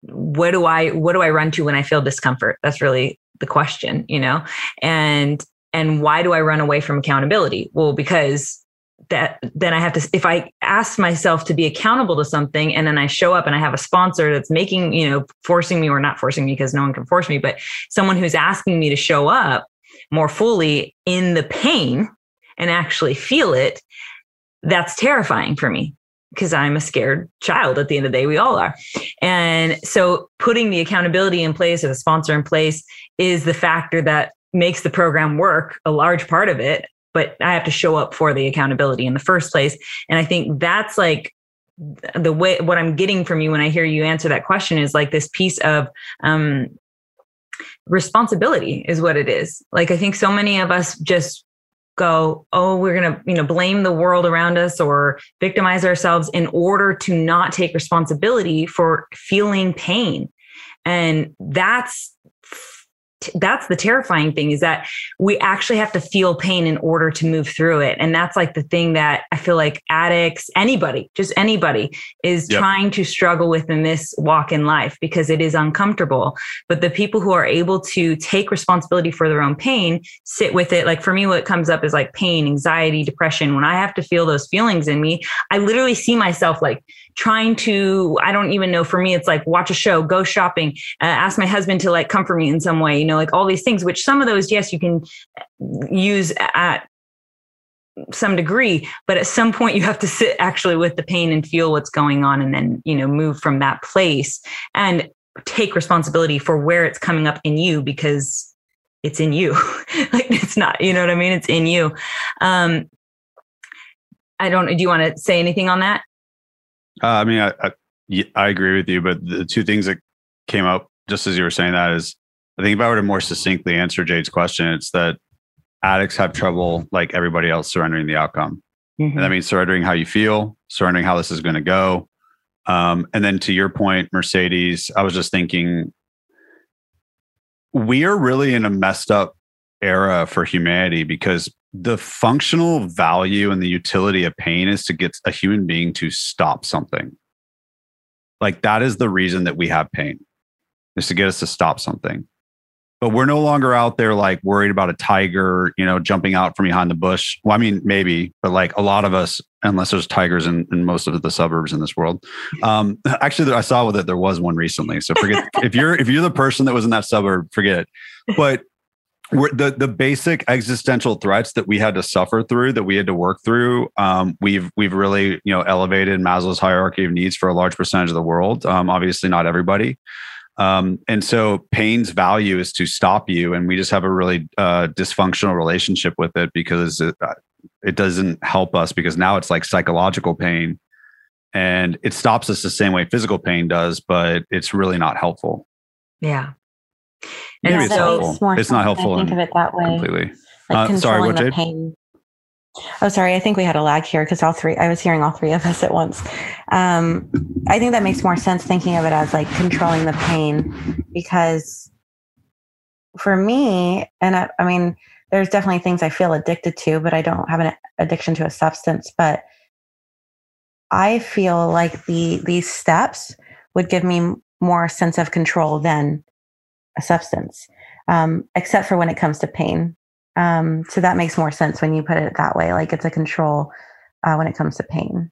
what do I, what do I run to when I feel discomfort? That's really the question, you know? And and why do I run away from accountability? Well, because that then I have to if I ask myself to be accountable to something and then I show up and I have a sponsor that's making, you know, forcing me or not forcing me because no one can force me, but someone who's asking me to show up more fully in the pain and actually feel it, that's terrifying for me because I'm a scared child at the end of the day. We all are. And so putting the accountability in place or the sponsor in place is the factor that makes the program work, a large part of it, but I have to show up for the accountability in the first place. And I think that's like the way what I'm getting from you when I hear you answer that question is like this piece of um, responsibility is what it is. Like I think so many of us just go, oh, we're gonna, you know, blame the world around us or victimize ourselves in order to not take responsibility for feeling pain. And that's that's the terrifying thing is that we actually have to feel pain in order to move through it. And that's like the thing that i feel like addicts anybody just anybody is yep. trying to struggle with in this walk in life because it is uncomfortable. But the people who are able to take responsibility for their own pain sit with it. Like for me what comes up is like pain anxiety depression. When i have to feel those feelings in me i literally see myself like trying to i don't even know for me it's like watch a show go shopping uh, ask my husband to like comfort me in some way you know like all these things which some of those yes you can use at some degree but at some point you have to sit actually with the pain and feel what's going on and then you know move from that place and take responsibility for where it's coming up in you because it's in you. (laughs) Like it's not you know what i mean? It's in you. Um i don't do you want to say anything on that uh, I mean, I, I, I agree with you, but the two things that came up just as you were saying that is I think if I were to more succinctly answer Jade's question, it's that addicts have trouble, like everybody else, surrendering the outcome. Mm-hmm. And that means surrendering how you feel, surrendering how this is going to go. Um, and then to your point, Mercedes, I was just thinking we are really in a messed up era for humanity because the functional value and the utility of pain is to get a human being to stop something. Like that is the reason that we have pain, is to get us to stop something but we're no longer out there like worried about a tiger, you know, jumping out from behind the bush. Well, I mean, maybe, but like a lot of us, unless there's tigers in, in most of the suburbs in this world. Um, (laughs) actually, I saw that there was one recently. So forget if you're if you're the person that was in that suburb, forget it. But we're, the the basic existential threats that we had to suffer through, that we had to work through, um, we've we've really you know elevated Maslow's hierarchy of needs for a large percentage of the world. Um, obviously, not everybody. Um, and so pain's value is to stop you. And we just have a really uh, dysfunctional relationship with it because it, uh, it doesn't help us because now it's like psychological pain and it stops us the same way physical pain does, but it's really not helpful. Yeah. And Maybe so, it's helpful. It's not helpful. Think of it that way. Completely. Like uh, sorry, what, Jade? Pain. Oh, sorry. I think we had a lag here because all three, I was hearing all three of us at once. Um, I think that makes more sense thinking of it as like controlling the pain because for me, and I, I mean, there's definitely things I feel addicted to, but I don't have an addiction to a substance. But I feel like the these steps would give me more sense of control than a substance, um, except for when it comes to pain. Um, so that makes more sense when you put it that way. Like it's a control uh, when it comes to pain.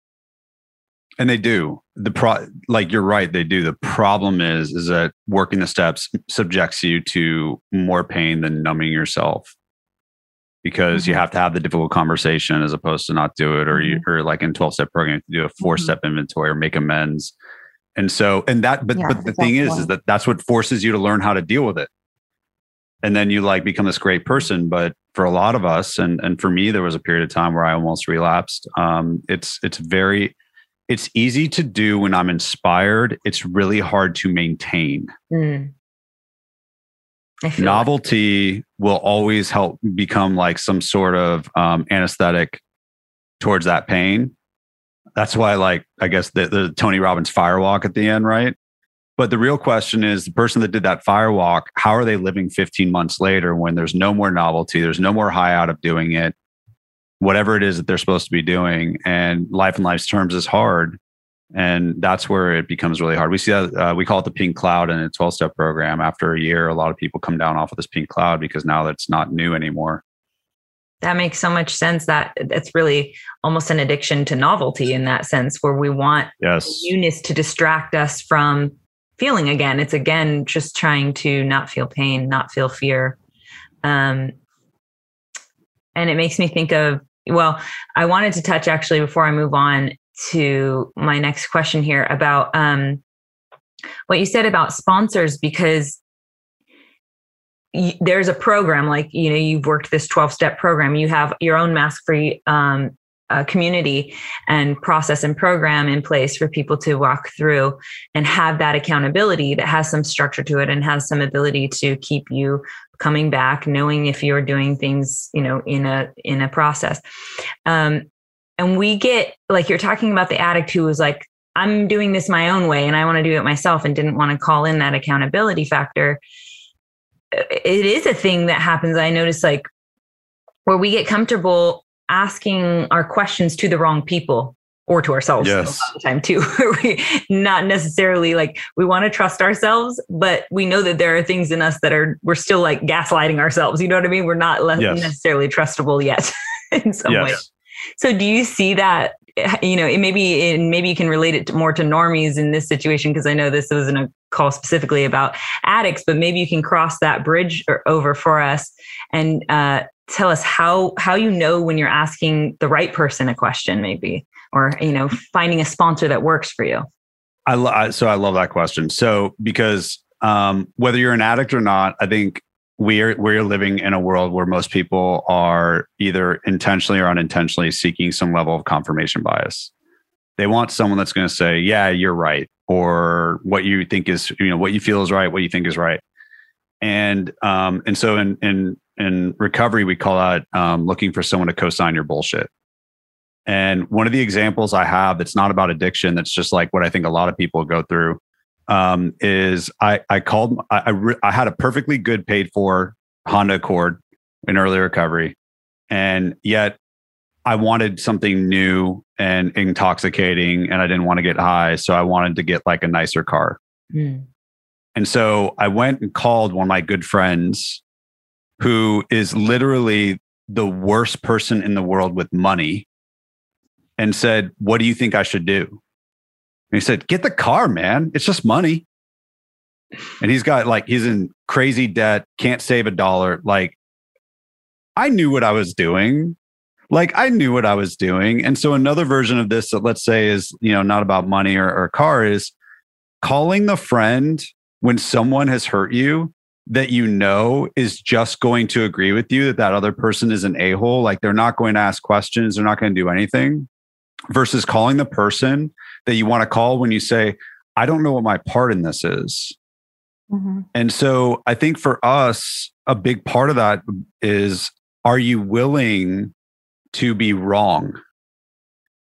And they do the pro like you're right they do the problem is is that working the steps subjects you to more pain than numbing yourself because mm-hmm. you have to have the difficult conversation as opposed to not do it or you mm-hmm. or like in 12 step program to do a four step mm-hmm. inventory or make amends and so and that but yeah, but the exactly. thing is is that that's what forces you to learn how to deal with it. And then you like become this great person but for a lot of us and and for me there was a period of time where i almost relapsed. Um, it's it's very it's easy to do when i'm inspired. It's really hard to maintain. Mm. novelty like- will always help become like some sort of um, anesthetic towards that pain that's why like i guess the, the tony robbins firewalk at the end right but the real question is the person that did that firewalk, how are they living 15 months later when there's no more novelty, there's no more high out of doing it, whatever it is that they're supposed to be doing. And life in life's terms is hard. And that's where it becomes really hard. We see that uh, we call it the pink cloud in a 12 step program. After a year, a lot of people come down off of this pink cloud because now that's not new anymore. That makes so much sense that it's really almost an addiction to novelty in that sense, where we want yes. newness to distract us from feeling again. It's again just trying to not feel pain, not feel fear. Um, and it makes me think of, well, I wanted to touch actually before I move on to my next question here about um, what you said about sponsors, because there's a program like you know you've worked this 12 step program you have your own mask free um, uh, community and process and program in place for people to walk through and have that accountability that has some structure to it and has some ability to keep you coming back knowing if you're doing things you know in a in a process. Um, and we get like you're talking about the addict who was like i'm doing this my own way and i want to do it myself and didn't want to call in that accountability factor it is a thing that happens i notice like where we get comfortable asking our questions to the wrong people or to ourselves yes. the time too. (laughs) we not necessarily like we want to trust ourselves, but we know that there are things in us that are we're still like gaslighting ourselves. You know what I mean? We're not yes. necessarily trustable yet (laughs) in some yes. way. So do you see that? You know, maybe and maybe you can relate it to more to normies in this situation because I know this wasn't a call specifically about addicts, but maybe you can cross that bridge or, over for us and uh, tell us how how you know when you're asking the right person a question maybe or you know finding a sponsor that works for you i lo- so i love that question so because um, whether you're an addict or not i think we're we're living in a world where most people are either intentionally or unintentionally seeking some level of confirmation bias they want someone that's going to say yeah you're right or what you think is you know what you feel is right what you think is right And um, and so in in in recovery, we call that um, looking for someone to co-sign your bullshit. And one of the examples I have that's not about addiction, that's just like what I think a lot of people go through, um, is I I called I I, re- I had a perfectly good paid for Honda Accord in early recovery, and yet I wanted something new and intoxicating, and I didn't want to get high, so I wanted to get like a nicer car. Mm. And so I went and called one of my good friends who is literally the worst person in the world with money and said, What do you think I should do? He said, Get the car, man. It's just money. And he's got like, he's in crazy debt, can't save a dollar. Like, I knew what I was doing. Like, I knew what I was doing. And so, another version of this that let's say is, you know, not about money or, or car is calling the friend when someone has hurt you that you know is just going to agree with you that that other person is an a-hole like they're not going to ask questions they're not going to do anything versus calling the person that you want to call when you say i don't know what my part in this is Mm-hmm. and so i think for us a big part of that is are you willing to be wrong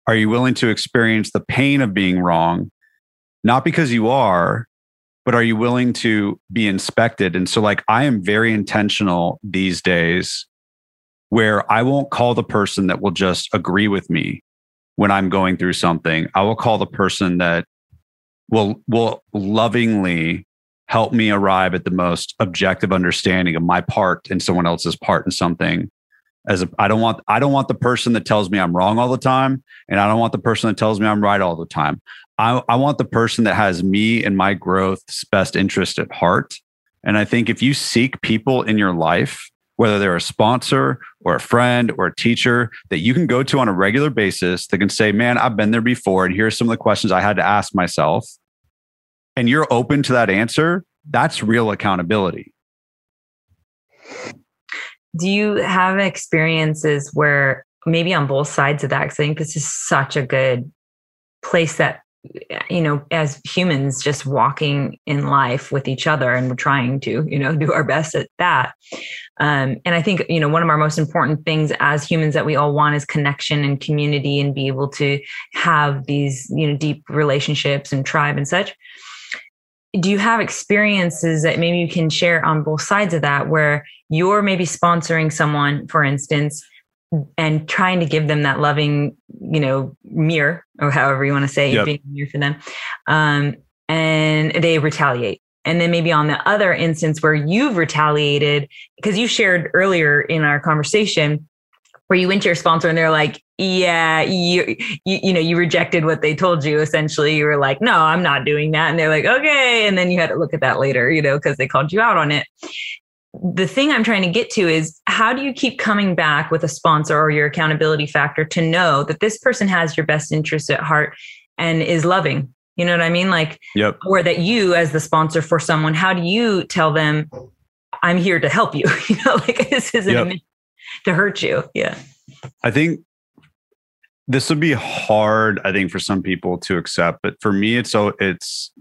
are you willing to experience the pain of being wrong not because you are but are you willing to be inspected? And so, like, I am very intentional these days where I won't call the person that will just agree with me when I'm going through something. I will call the person that will will lovingly help me arrive at the most objective understanding of my part and someone else's part in something as a, I don't want I don't want the person that tells me I'm wrong all the time and I don't want the person that tells me I'm right all the time. I, I want the person that has me and my growth's best interest at heart. And I think if you seek people in your life, whether they're a sponsor or a friend or a teacher that you can go to on a regular basis that can say, Man, I've been there before, and here's some of the questions I had to ask myself, and you're open to that answer, that's real accountability. Do you have experiences where maybe on both sides of that? Because I think this is such a good place that you know as humans just walking in life with each other and we're trying to you know (laughs) do our best at that. Um, and i think you know one of our most important things as humans that we all want is connection and community and be able to have these you know deep relationships and tribe and such. Do you have experiences that maybe you can share on both sides of that where you're maybe sponsoring someone for instance and trying to give them that loving, you know, mirror or however you want to say, Yep. being a mirror for them. Um, and they retaliate. And then maybe on the other instance where you've retaliated, because you shared earlier in our conversation where you went to your sponsor and they're like, yeah, you, you, you know, you rejected what they told you. Essentially, you were like, no, I'm not doing that. And they're like, okay. And then you had to look at that later, you know, because they called you out on it the thing I'm trying to get to is how do you keep coming back with a sponsor or your accountability factor to know that this person has your best interest at heart and is loving? You know what I mean? Like, Yep. or that you, as the sponsor for someone, how do you tell them, I'm here to help you? (laughs) You know, like this isn't Yep. to hurt you. Yeah. I think this would be hard, I think, for some people to accept. But for me, it's so it's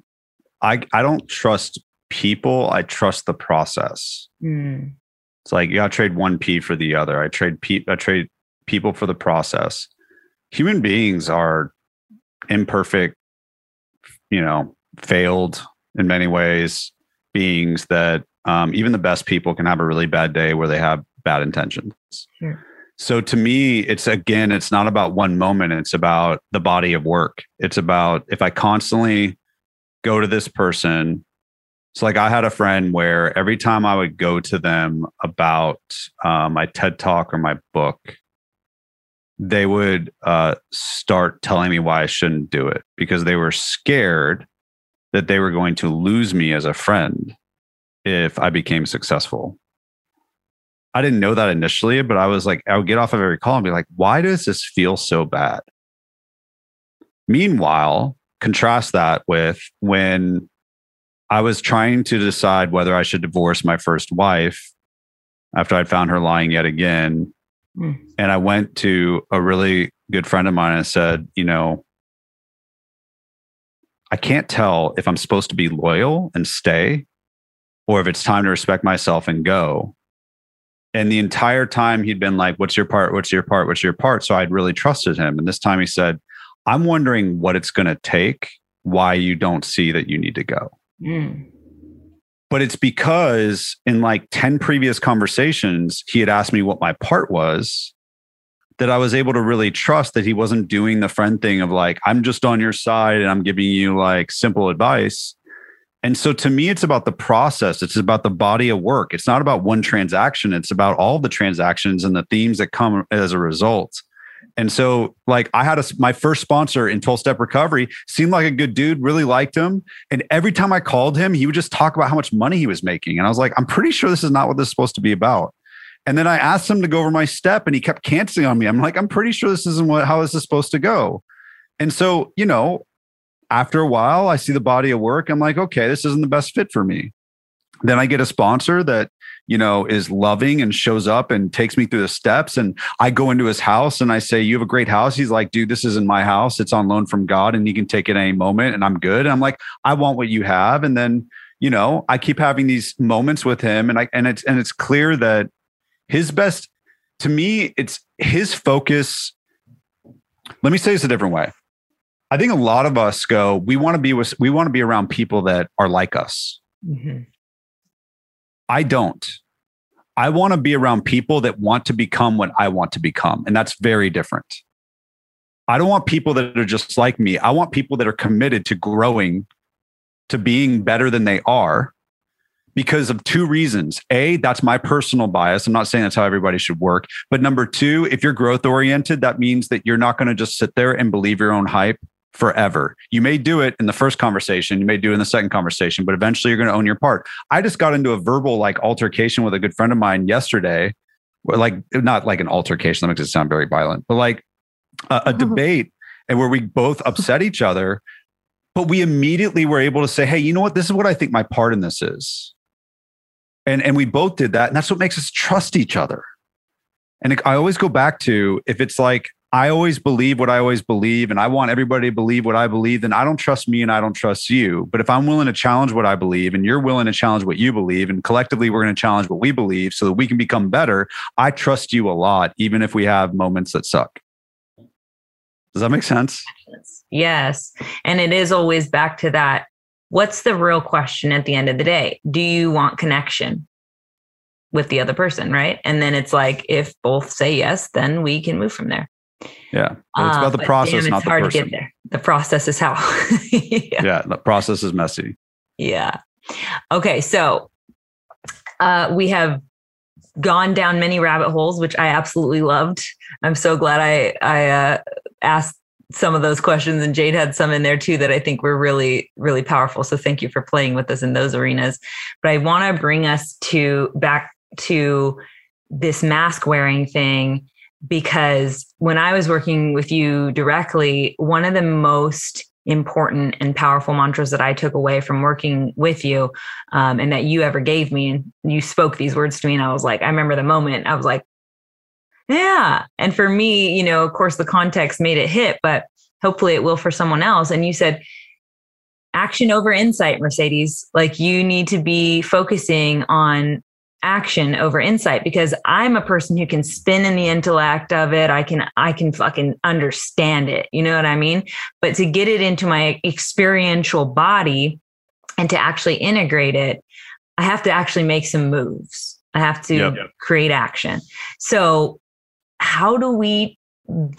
I I don't trust people. I trust the process. Mm. It's like you gotta trade one P for the other. I trade pe- I trade people for the process. Human beings are imperfect, you know, failed in many ways beings that um, even the best people can have a really bad day where they have bad intentions. Sure. So to me, it's again, it's not about one moment. It's about the body of work. It's about if I constantly go to this person. It's like I had a friend where every time I would go to them about uh, my TED talk or my book, they would uh, start telling me why I shouldn't do it because they were scared that they were going to lose me as a friend if I became successful. I didn't know that initially, but I was like, I would get off of every call and be like, why does this feel so bad? Meanwhile, contrast that with when I was trying to decide whether I should divorce my first wife after I'd found her lying yet again. Hmm. And I went to a really good friend of mine and said, you know, I can't tell if I'm supposed to be loyal and stay or if it's time to respect myself and go. And the entire time he'd been like, What's your part? What's your part? What's your part? So I'd really trusted him. And this time he said, I'm wondering what it's going to take, why you don't see that you need to go. Mm. But it's because in like 10 previous conversations, he had asked me what my part was that I was able to really trust that he wasn't doing the friend thing of like, I'm just on your side and I'm giving you like simple advice. And so to me, it's about the process. It's about the body of work. It's not about one transaction. It's about all the transactions and the themes that come as a result. And so, like, I had a, my first sponsor in 12 step recovery, seemed like a good dude, really liked him. And every time I called him, he would just talk about how much money he was making. And I was like, I'm pretty sure this is not what this is supposed to be about. And then I asked him to go over my step and he kept canceling on me. I'm like, I'm pretty sure this isn't what, how this is supposed to go. And so, you know, after a while, I see the body of work. I'm like, okay, this isn't the best fit for me. Then I get a sponsor that, you know, is loving and shows up and takes me through the steps. And I go into his house and I say, You have a great house. He's like, Dude, this isn't my house. It's on loan from God and you can take it any moment. And I'm good. And I'm like, I want what you have. And then, you know, I keep having these moments with him and I and it's and it's clear that his best to me, it's his focus. Let me say this a different way. I think a lot of us go, we want to be with, we want to be around people that are like us. Mm-hmm. I don't. I want to be around people that want to become what I want to become. And that's very different. I don't want people that are just like me. I want people that are committed to growing, to being better than they are because of two reasons. A, that's my personal bias. I'm not saying that's how everybody should work. But number two, if you're growth oriented, that means that you're not going to just sit there and believe your own hype forever. You may do it in the first conversation, you may do it in the second conversation, but eventually you're going to own your part. I just got into a verbal like altercation with a good friend of mine yesterday. Like not like an altercation, that makes it sound very violent, but like a, a (laughs) debate and where we both upset each other, but we immediately were able to say, Hey, you know what? This is what I think my part in this is and and we both did that and that's what makes us trust each other and i always go back to if it's like i always believe what i always believe and i want everybody to believe what i believe then i don't trust me and i don't trust you but if i'm willing to challenge what i believe and you're willing to challenge what you believe and collectively we're going to challenge what we believe so that we can become better i trust you a lot even if we have moments that suck does that make sense yes and it is always back to that what's the real question at the end of the day? Do you want connection with the other person? Right. And then it's like, if both say yes, then we can move from there. Yeah. It's about the uh, process, damn, not the hard person. To get there. The process is how. (laughs) yeah. yeah. The process is messy. Yeah. Okay. So uh, we have gone down many rabbit holes, which I absolutely loved. I'm so glad I I uh, asked some of those questions and Jade had some in there too that I think were really really powerful. So thank you for playing with us in those arenas. But I want to bring us to back to this mask wearing thing because when I was working with you directly, one of the most important and powerful mantras that I took away from working with you um, and that you ever gave me, and you spoke these words to me, and I was like, I remember the moment I was like, yeah. And for me, you know, of course, the context made it hit, but hopefully it will for someone else. And you said, action over insight, Mercedes. Like you need to be focusing on action over insight because I'm a person who can spin in the intellect of it. I can, I can fucking understand it. You know what I mean? But to get it into my experiential body and to actually integrate it, I have to actually make some moves. I have to yep. create action. So how do we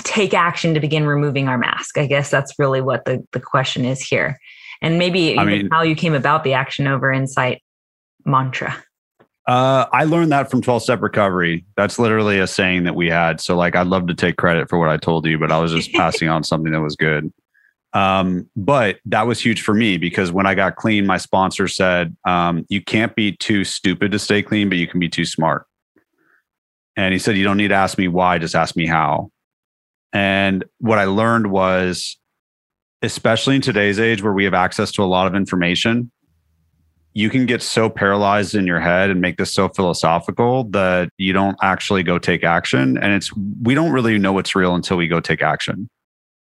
take action to begin removing our mask? I guess that's really what the, the question is here. And maybe I mean, how you came about the action over insight mantra. Uh, I learned that from 12 step recovery. That's literally a saying that we had. So, like, I'd love to take credit for what I told you, but I was just passing on something that was good. Um, but that was huge for me because when I got clean, my sponsor said, um, You can't be too stupid to stay clean, but you can be too smart. And he said, You don't need to ask me why, just ask me how. And what I learned was, especially in today's age where we have access to a lot of information, you can get so paralyzed in your head and make this so philosophical that you don't actually go take action. And it's, we don't really know what's real until we go take action.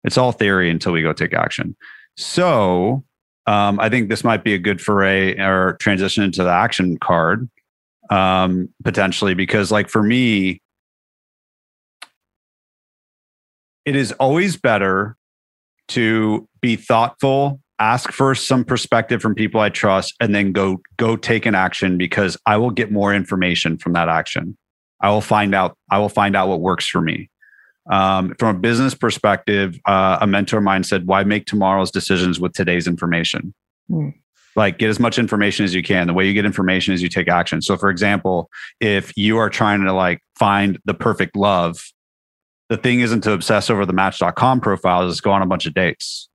It's all theory until we go take action. So um, I think this might be a good foray or transition into the action card um, potentially because, like, for me, it is always better to be thoughtful ask for some perspective from people i trust and then go go take an action because i will get more information from that action. I will find out i will find out what works for me. Um, from a business perspective uh, a mentor of mine said why make tomorrow's decisions with today's information? Mm. like get as much information as you can. The way you get information is you take action. So for example if you are trying to like find the perfect love the thing isn't to obsess over the match.com profiles, is go on a bunch of dates.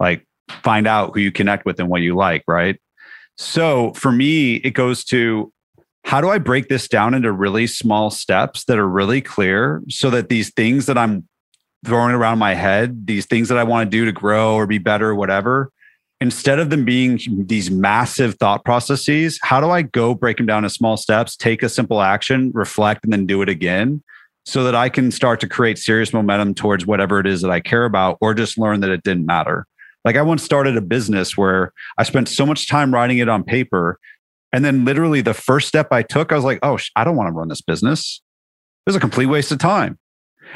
Like find out who you connect with and what you like, right? So for me, it goes to how do I break this down into really small steps that are really clear so that these things that I'm throwing around my head, these things that I want to do to grow or be better or whatever, instead of them being these massive thought processes, how do I go break them down to small steps, take a simple action, reflect, and then do it again? so that I can start to create serious momentum towards whatever it is that I care about, or just learn that it didn't matter. Like I once started a business where I spent so much time writing it on paper. And then literally the first step I took, I was like, oh, I don't want to run this business. It was a complete waste of time.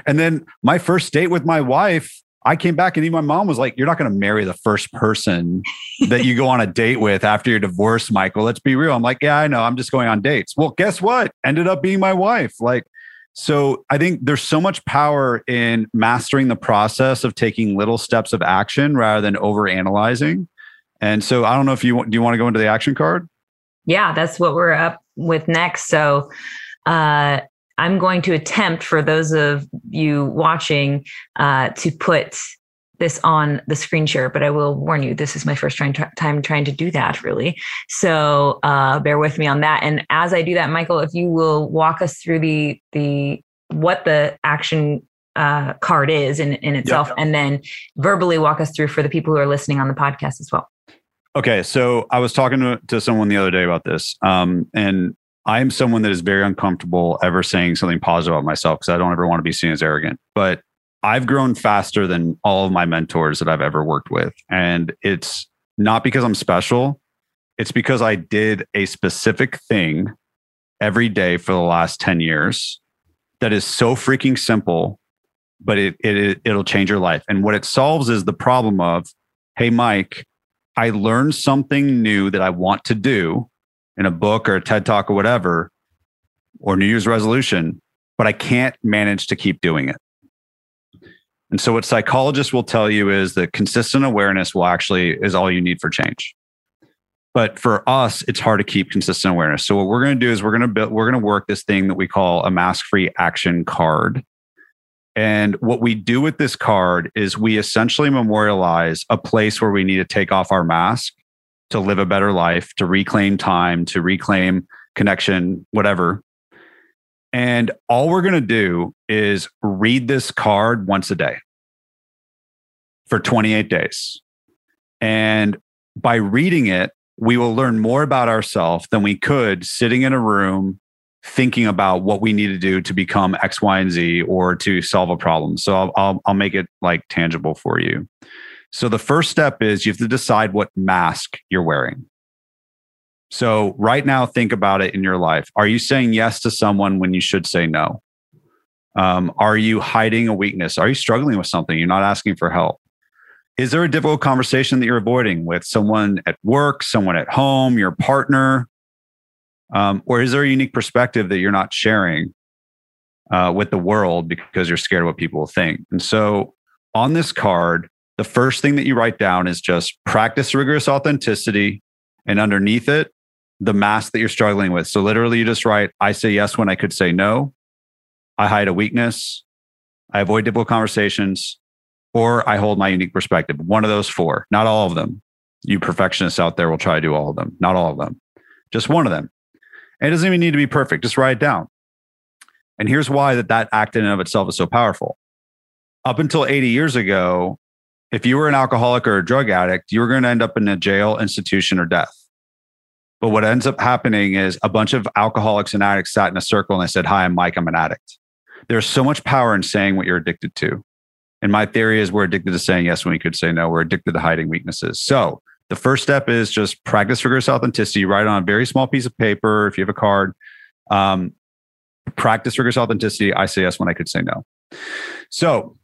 And then my first date with my wife, I came back and even my mom was like, You're not going to marry the first person that you go on a date with after your divorce, Michael. Let's be real. I'm like, Yeah, I know. I'm just going on dates. Well, guess what? Ended up being my wife. Like, so I think there's so much power in mastering the process of taking little steps of action rather than over analyzing. And so I don't know if you do you want to go into the action card? Yeah, that's what we're up with next. So uh, I'm going to attempt for those of you watching uh, to put this on the screen share, but I will warn you, this is my first trying, time trying to do that, really. So uh, bear with me on that. And as I do that, Michael, if you will walk us through the the what the action uh, card is in, in itself, yep. and then verbally walk us through for the people who are listening on the podcast as well. Okay, so I was talking to, to someone the other day about this, um, and I am someone that is very uncomfortable ever saying something positive about myself because I don't ever want to be seen as arrogant. But I've grown faster than all of my mentors that I've ever worked with. And it's not because I'm special, it's because I did a specific thing every day for the last 10 years that is so freaking simple, but it, it, it'll change your life. And what it solves is the problem of, hey, Mike, I learned something new that I want to do in a book or a TED talk or whatever, or New Year's resolution, but I can't manage to keep doing it. And so what psychologists will tell you is that consistent awareness will actually is all you need for change. But for us, it's hard to keep consistent awareness. So what we're going to do is we're going to build, we're going to work this thing that we call a mask-free action card. And what we do with this card is we essentially memorialize a place where we need to take off our mask to live a better life, to reclaim time, to reclaim connection, whatever. And all we're going to do is read this card once a day for 28 days. And by reading it, we will learn more about ourselves than we could sitting in a room thinking about what we need to do to become X, Y, and Z or to solve a problem. So I'll, I'll, I'll make it like tangible for you. So the first step is you have to decide what mask you're wearing. So, right now, think about it in your life. Are you saying yes to someone when you should say no? Um, are you hiding a weakness? Are you struggling with something? You're not asking for help. Is there a difficult conversation that you're avoiding with someone at work, someone at home, your partner? Um, or is there a unique perspective that you're not sharing uh, with the world because you're scared of what people will think? And so, on this card, the first thing that you write down is just practice rigorous authenticity. And underneath it, the mask that you're struggling with. So literally, you just write, I say yes when I could say no. I hide a weakness. I avoid difficult conversations, or I hold my unique perspective. One of those four, not all of them. You perfectionists out there will try to do all of them, not all of them, just one of them. And it doesn't even need to be perfect. Just write it down. And here's why that that act in and of itself is so powerful. Up until 80 years ago, if you were an alcoholic or a drug addict, you were going to end up in a jail, institution, or death. But what ends up happening is a bunch of alcoholics and addicts sat in a circle and they said, Hi, I'm Mike, I'm an addict. There's so much power in saying what you're addicted to. And my theory is we're addicted to saying yes when we could say no. We're addicted to hiding weaknesses. So The first step is just practice rigorous authenticity. Write on a very small piece of paper if you have a card. Um, practice rigorous authenticity. I say yes when I could say no. So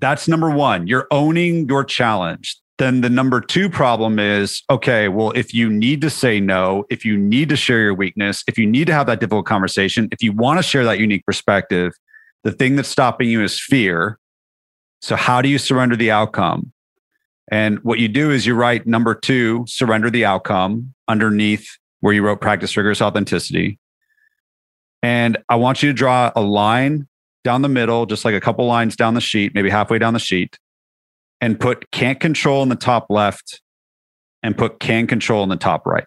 that's number one. You're owning your challenge. Then the number two problem is okay, well, if you need to say no, if you need to share your weakness, if you need to have that difficult conversation, if you want to share that unique perspective, the thing that's stopping you is fear. So, how do you surrender the outcome? And what you do is you write number two, surrender the outcome underneath where you wrote practice rigorous authenticity. And I want you to draw a line down the middle, just like a couple lines down the sheet, maybe halfway down the sheet, and put can't control in the top left and put can control in the top right.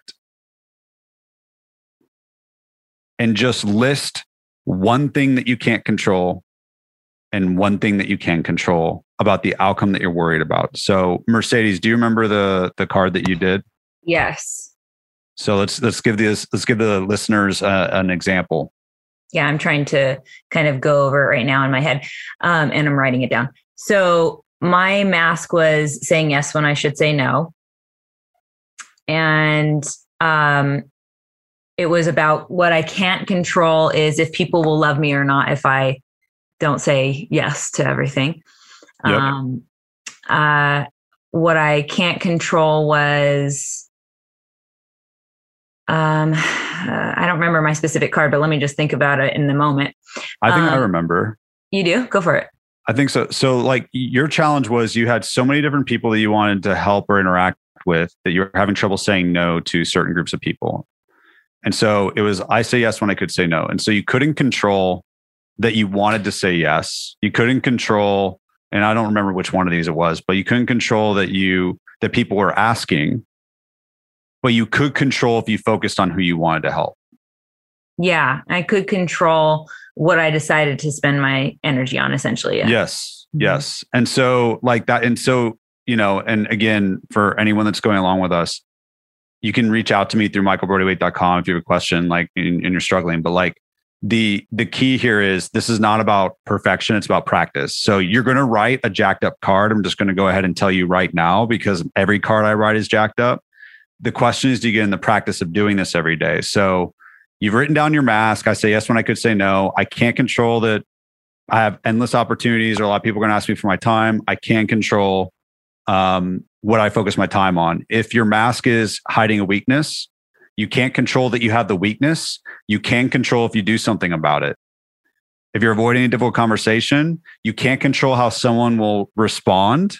And just list one thing that you can't control and one thing that you can control about the outcome that you're worried about. So, Mercedes, do you remember the the card that you did? Yes. So let's let's give this let's give the listeners uh, an example. Yeah, I'm trying to kind of go over it right now in my head, um, and I'm writing it down. So my mask was saying yes when I should say no, and um, it was about what I can't control is if people will love me or not if I don't say yes to everything. Yep. Um, uh, what I can't control was, um, uh, (sighs) I don't remember my specific card, but let me just think about it in the moment. I think um, I remember. You do? Go for it. I think so. So, like, your challenge was you had so many different people that you wanted to help or interact with that you were having trouble saying no to certain groups of people. And so it was, I say yes when I could say no. And so you couldn't control that you wanted to say yes. You couldn't control, and I don't remember which one of these it was, but you couldn't control that you, that people were asking, but you could control if you focused on who you wanted to help. Yeah. I could control what I decided to spend my energy on essentially. Yeah. Yes. Mm-hmm. Yes. And so, like that, and so, you know, and again, for anyone that's going along with us, you can reach out to me through michaelbrodywaite.com if you have a question, like, and, and you're struggling. But like the the key here is this is not about perfection; it's about practice. So you're going to write a jacked up card. I'm just going to go ahead and tell you right now because every card I write is jacked up. The question is, do you get in the practice of doing this every day? So you've written down your mask. I say yes when I could say no. I can't control that. I have endless opportunities, or a lot of people are going to ask me for my time. I can control um, what I focus my time on. If your mask is hiding a weakness, you can't control that you have the weakness. You can control if you do something about it. If you're avoiding a difficult conversation, you can't control how someone will respond.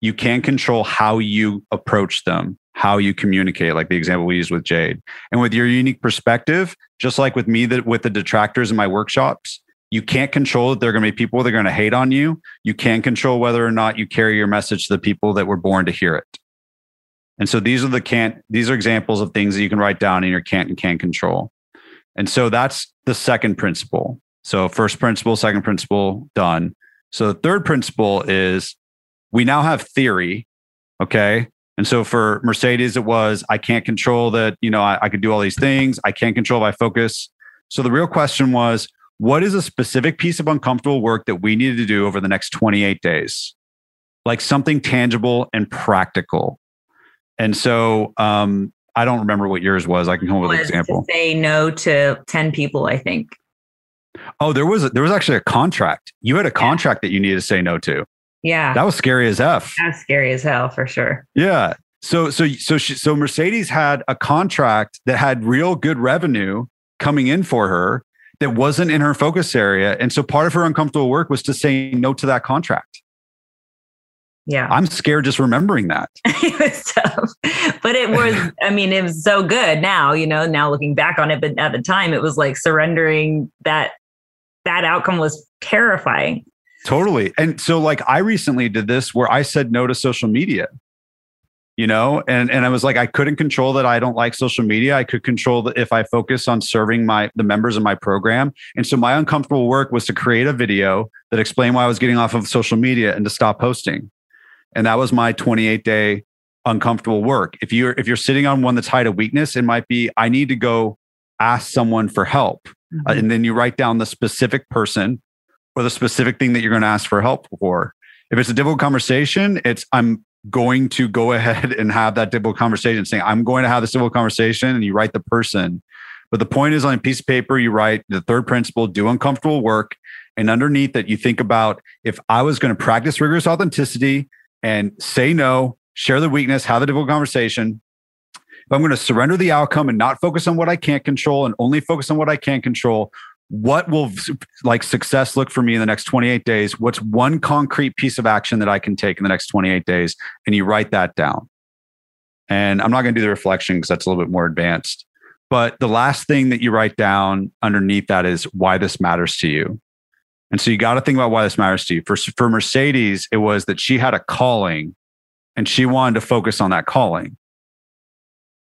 You can control how you approach them, how you communicate, like the example we used with Jade. And with your unique perspective, just like with me, that with the detractors in my workshops, you can't control that there are going to be people that are going to hate on you. You can control whether or not you carry your message to the people that were born to hear it. And so these are the can't, these are examples of things that you can write down in your can't and can't control. And so that's the second principle. So first principle, second principle, done. So the third principle is we now have theory. Okay. And so for Mercedes, it was I can't control that, you know, I, I could do all these things. I can't control my focus. So the real question was, what is a specific piece of uncomfortable work that we need to do over the next 28 days? Like something tangible and practical. And so um, I don't remember what yours was. I can come up with an example. say no to 10 people, I think. Oh, there was a, there was actually a contract. You had a contract yeah. that you needed to say no to. Yeah. That was scary as F. That's scary as hell for sure. Yeah. So so so she, so Mercedes had a contract that had real good revenue coming in for her that wasn't in her focus area. And so part of her uncomfortable work was to say no to that contract. Yeah. I'm scared just remembering that. it was tough. But it was, I mean, it was so good now, you know, now looking back on it. But at the time, it was like surrendering that that outcome was terrifying. Totally. And so like I recently did this where I said no to social media you know and and i was like i couldn't control that i don't like social media i could control that if i focus on serving my the members of my program and so my uncomfortable work was to create a video that explained why i was getting off of social media and to stop posting and that was my 28 day uncomfortable work if you're if you're sitting on one that's hide a weakness it might be i need to go ask someone for help uh, mm-hmm. uh, and then you write down the specific person or the specific thing that you're going to ask for help for if it's a difficult conversation it's i'm going to go (laughs) ahead and have that difficult conversation, saying, I'm going to have this difficult conversation, and you write the person. But the point is on a piece of paper, you write the third principle, do uncomfortable work. And underneath that, you think about if I was going to practice rigorous authenticity and say no, share the weakness, have the difficult conversation. If I'm going to surrender the outcome and not focus on what I can't control and only focus on what I can control, what will like success look for me in the next 28 days? What's one concrete piece of action that I can take in the next 28 days? And you write that down. And I'm not going to do the reflection because that's a little bit more advanced. But the last thing that you write down underneath that is why this matters to you. And so you got to think about why this matters to you. For, for Mercedes, it was that she had a calling and she wanted to focus on that calling.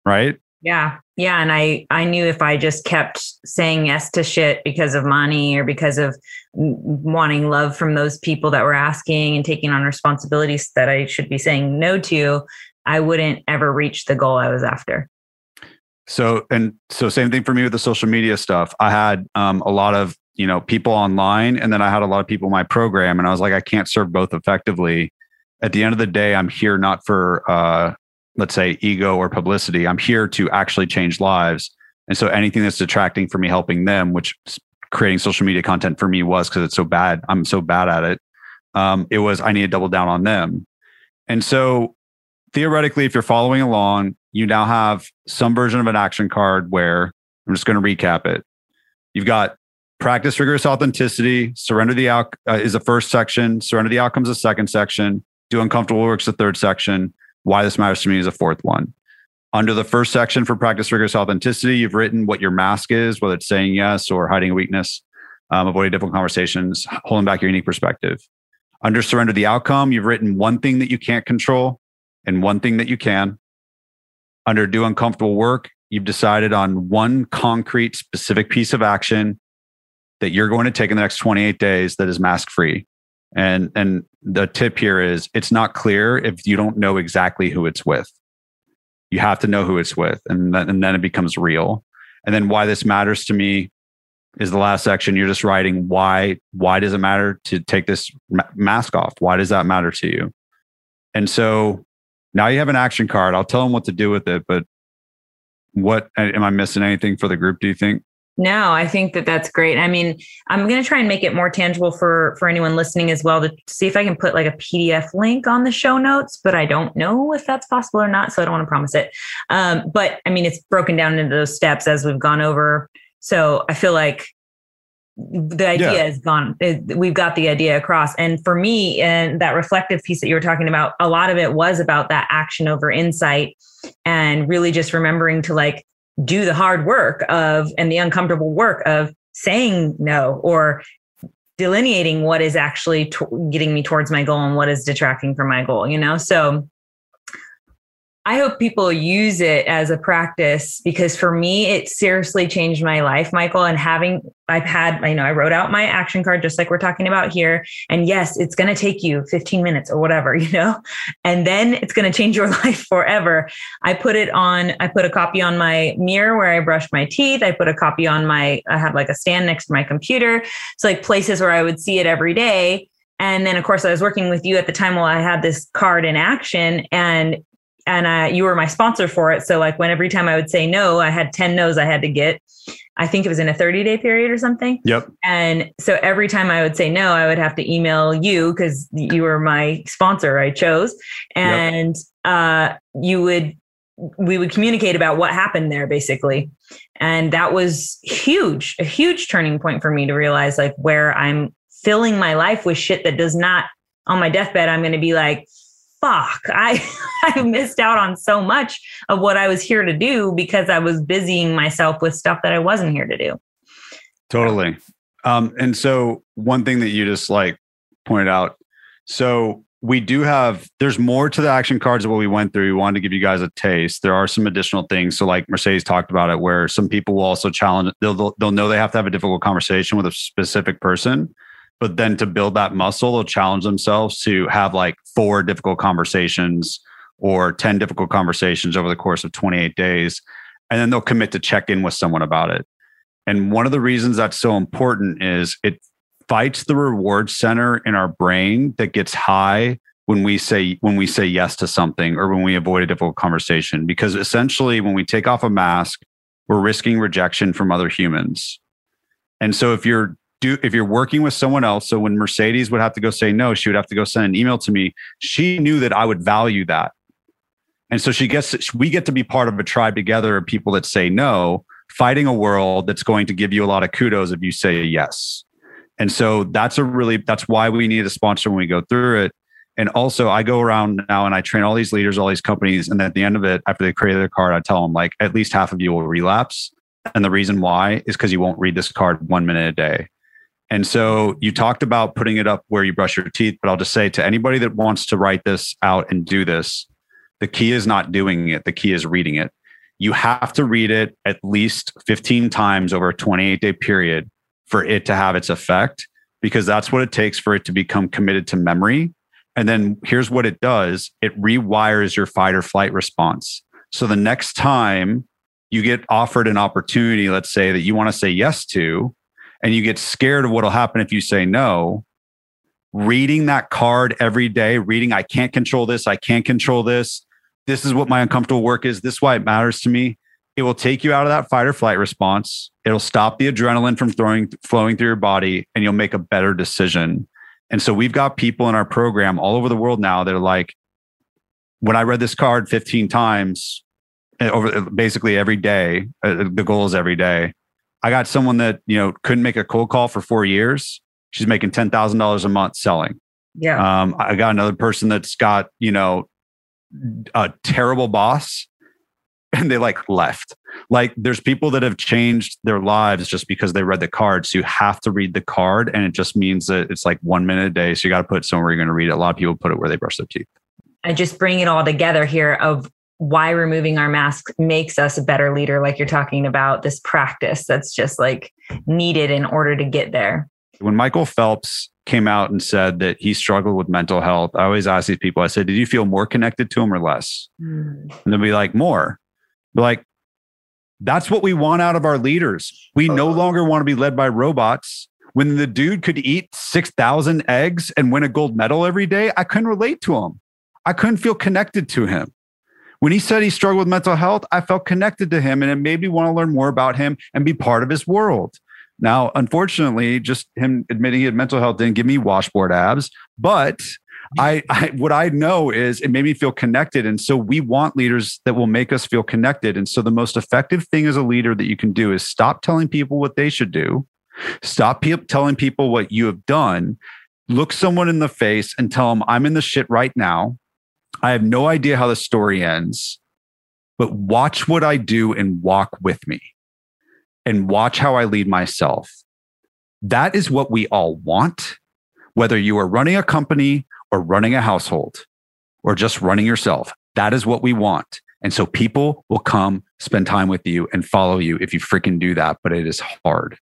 Right. Yeah. Yeah. And I, I knew if I just kept saying yes to shit because of money or because of wanting love from those people that were asking and taking on responsibilities that I should be saying no to, I wouldn't ever reach the goal I was after. So and so same thing for me with the social media stuff. I had um, a lot of you know people online, and then I had a lot of people in my program, and I was like, I can't serve both effectively. At the end of the day, I'm here not for uh, let's say ego or publicity. I'm here to actually change lives, and so anything that's detracting from me helping them, which creating social media content for me was because it's so bad. I'm so bad at it. Um, it was I need to double down on them, and so theoretically, if you're following along, you now have some version of an action card where I'm just going to recap it. You've got practice rigorous authenticity, surrender the out uh, is the first section, surrender the outcomes the second section, do uncomfortable works the third section, why this matters to me is the fourth one. Under the first section for practice rigorous authenticity, you've written what your mask is, whether it's saying yes or hiding a weakness, um, avoiding difficult conversations, holding back your unique perspective. Under surrender the outcome, you've written one thing that you can't control and one thing that you can under do uncomfortable work, you've decided on one concrete, specific piece of action that you're going to take in the next 28 days that is mask free. And and the tip here is it's not clear if you don't know exactly who it's with. You have to know who it's with, and then, and then it becomes real. And then why this matters to me is the last section. You're just writing why why does it matter to take this mask off? Why does that matter to you? And so now you have an action card. I'll tell them what to do with it, but what am I missing anything for the group? Do you think? No, I think that that's great. I mean, I'm going to try and make it more tangible for for anyone listening as well to see if I can put like a PDF link on the show notes, but I don't know if that's possible or not, so I don't want to promise it. Um, but I mean, it's broken down into those steps as we've gone over. So I feel like the idea yeah. is gone we've got the idea across and for me and that reflective piece that you were talking about a lot of it was about that action over insight and really just remembering to like do the hard work of and the uncomfortable work of saying no or delineating what is actually to- getting me towards my goal and what is detracting from my goal you know? So I hope people use it as a practice because for me, it seriously changed my life, Michael. And having, I've had, you know, I wrote out my action card just like we're talking about here. And yes, it's going to take you 15 minutes or whatever, (laughs) you know, and then it's going to change your (laughs) life forever. I put it on, I put a copy on my mirror where I brush my teeth. I put a copy on my, I have like a stand next to my computer. It's like places where I would see it every day. And then, of course, I was working with you at the time while I had this card in action. And and uh, you were my sponsor for it. So like when every time I would say no, I had 10 no's I had to get. I think it was in a 30 day period or something. Yep. And so every time I would say no, I would have to email you because you were my sponsor I chose. And yep. uh, you would, we would communicate about what happened there basically. And that was huge, a huge turning point for me to realize like where I'm filling my life with shit that does not on my deathbed, I'm going to be like, fuck, I, (laughs) I missed out on so much of what I was here to do because I was busying myself with stuff that I wasn't here to do. Totally. Um, and so one thing that you just like pointed out. So we do have there's more to the action cards of what we went through. We wanted to give you guys a taste. There are some additional things. So like Mercedes talked about it, where some people will also challenge. They'll they'll know they have to have a difficult conversation with a specific person but then to build that muscle, they'll challenge themselves to have like four difficult conversations or 10 difficult conversations over the course of 28 days. And then they'll commit to check in with someone about it. And one of the reasons that's so important is it fights the reward center in our brain that gets high when we say when we say yes to something or when we avoid a difficult conversation because essentially when we take off a mask we're risking rejection from other humans and so if you're do if you're working with someone else so when mercedes would have to go say no she would have to go send an email to me she knew that i would value that and so she gets we get to be part of a tribe together of people that say no fighting a world that's going to give you a lot of kudos if you say yes and so that's a really that's why we need a sponsor when we go through it and also, I go around now and I train all these leaders, all these companies. And at the end of it, after they create their card, I tell them like at least half of you will relapse. And the reason why is because you won't read this card one minute a day. And so you talked about putting it up where you brush your teeth, but I'll just say to anybody that wants to write this out and do this, the key is not doing it. The key is reading it. You have to read it at least 15 times over a 28 day period for it to have its effect, because that's what it takes for it to become committed to memory and then here's what it does it rewires your fight or flight response. So the next time you get offered an opportunity, let's say that you want to say yes to, and you get scared of what'll happen if you say no, reading that card every day, reading, I can't control this, I can't control this. This is what my uncomfortable work is. This is why it matters to me. It will take you out of that fight or flight response. It'll stop the adrenaline from throwing, flowing through your body, and you'll make a better decision. And so we've got people in our program all over the world now that are like, when I read this card 15 times eh, over eh, basically every day, uh, the goal is every day. I got someone that, you know, couldn't make a cold call for four years. She's making $10,000 a month selling. Yeah. Um, I got another person that's got, you know, a terrible boss (laughs) and they like left. Like there's people that have changed their lives just because they read the card. So you have to read the card, and it just means that it's like one minute a day. So you got to put somewhere you're going to read it. A lot of people put it where they brush their teeth. I just bring it all together here of why removing our mask makes us a better leader, like you're talking about this practice that's just like needed in order to get there. When Michael Phelps came out and said that he struggled with mental health, I always ask these people, I said, Did you feel more connected to him or less? Mm. And they'll be like, More. Like, that's what we want out of our leaders. We no uh-huh. longer want to be led by robots. When the dude could eat 6,000 eggs and win a gold medal every day, I couldn't relate to him. I couldn't feel connected to him. When he said he struggled with mental health, I felt connected to him and it made me want to learn more about him and be part of his world. Now, unfortunately, just him admitting he had mental health didn't give me washboard abs, but I, I what I know is it made me feel connected. And so we want leaders that will make us feel connected. And so the most effective thing as a leader that you can do is stop telling people what they should do. Stop pe- telling people what you have done. Look someone in the face and tell them, I'm in the shit right now. I have no idea how the story ends, but watch what I do and walk with me and watch how I lead myself. That is what we all want. Whether you are running a company or running a household or just running yourself. That is what we want. And so people will come spend time with you and follow you if you freaking do that, but it is hard.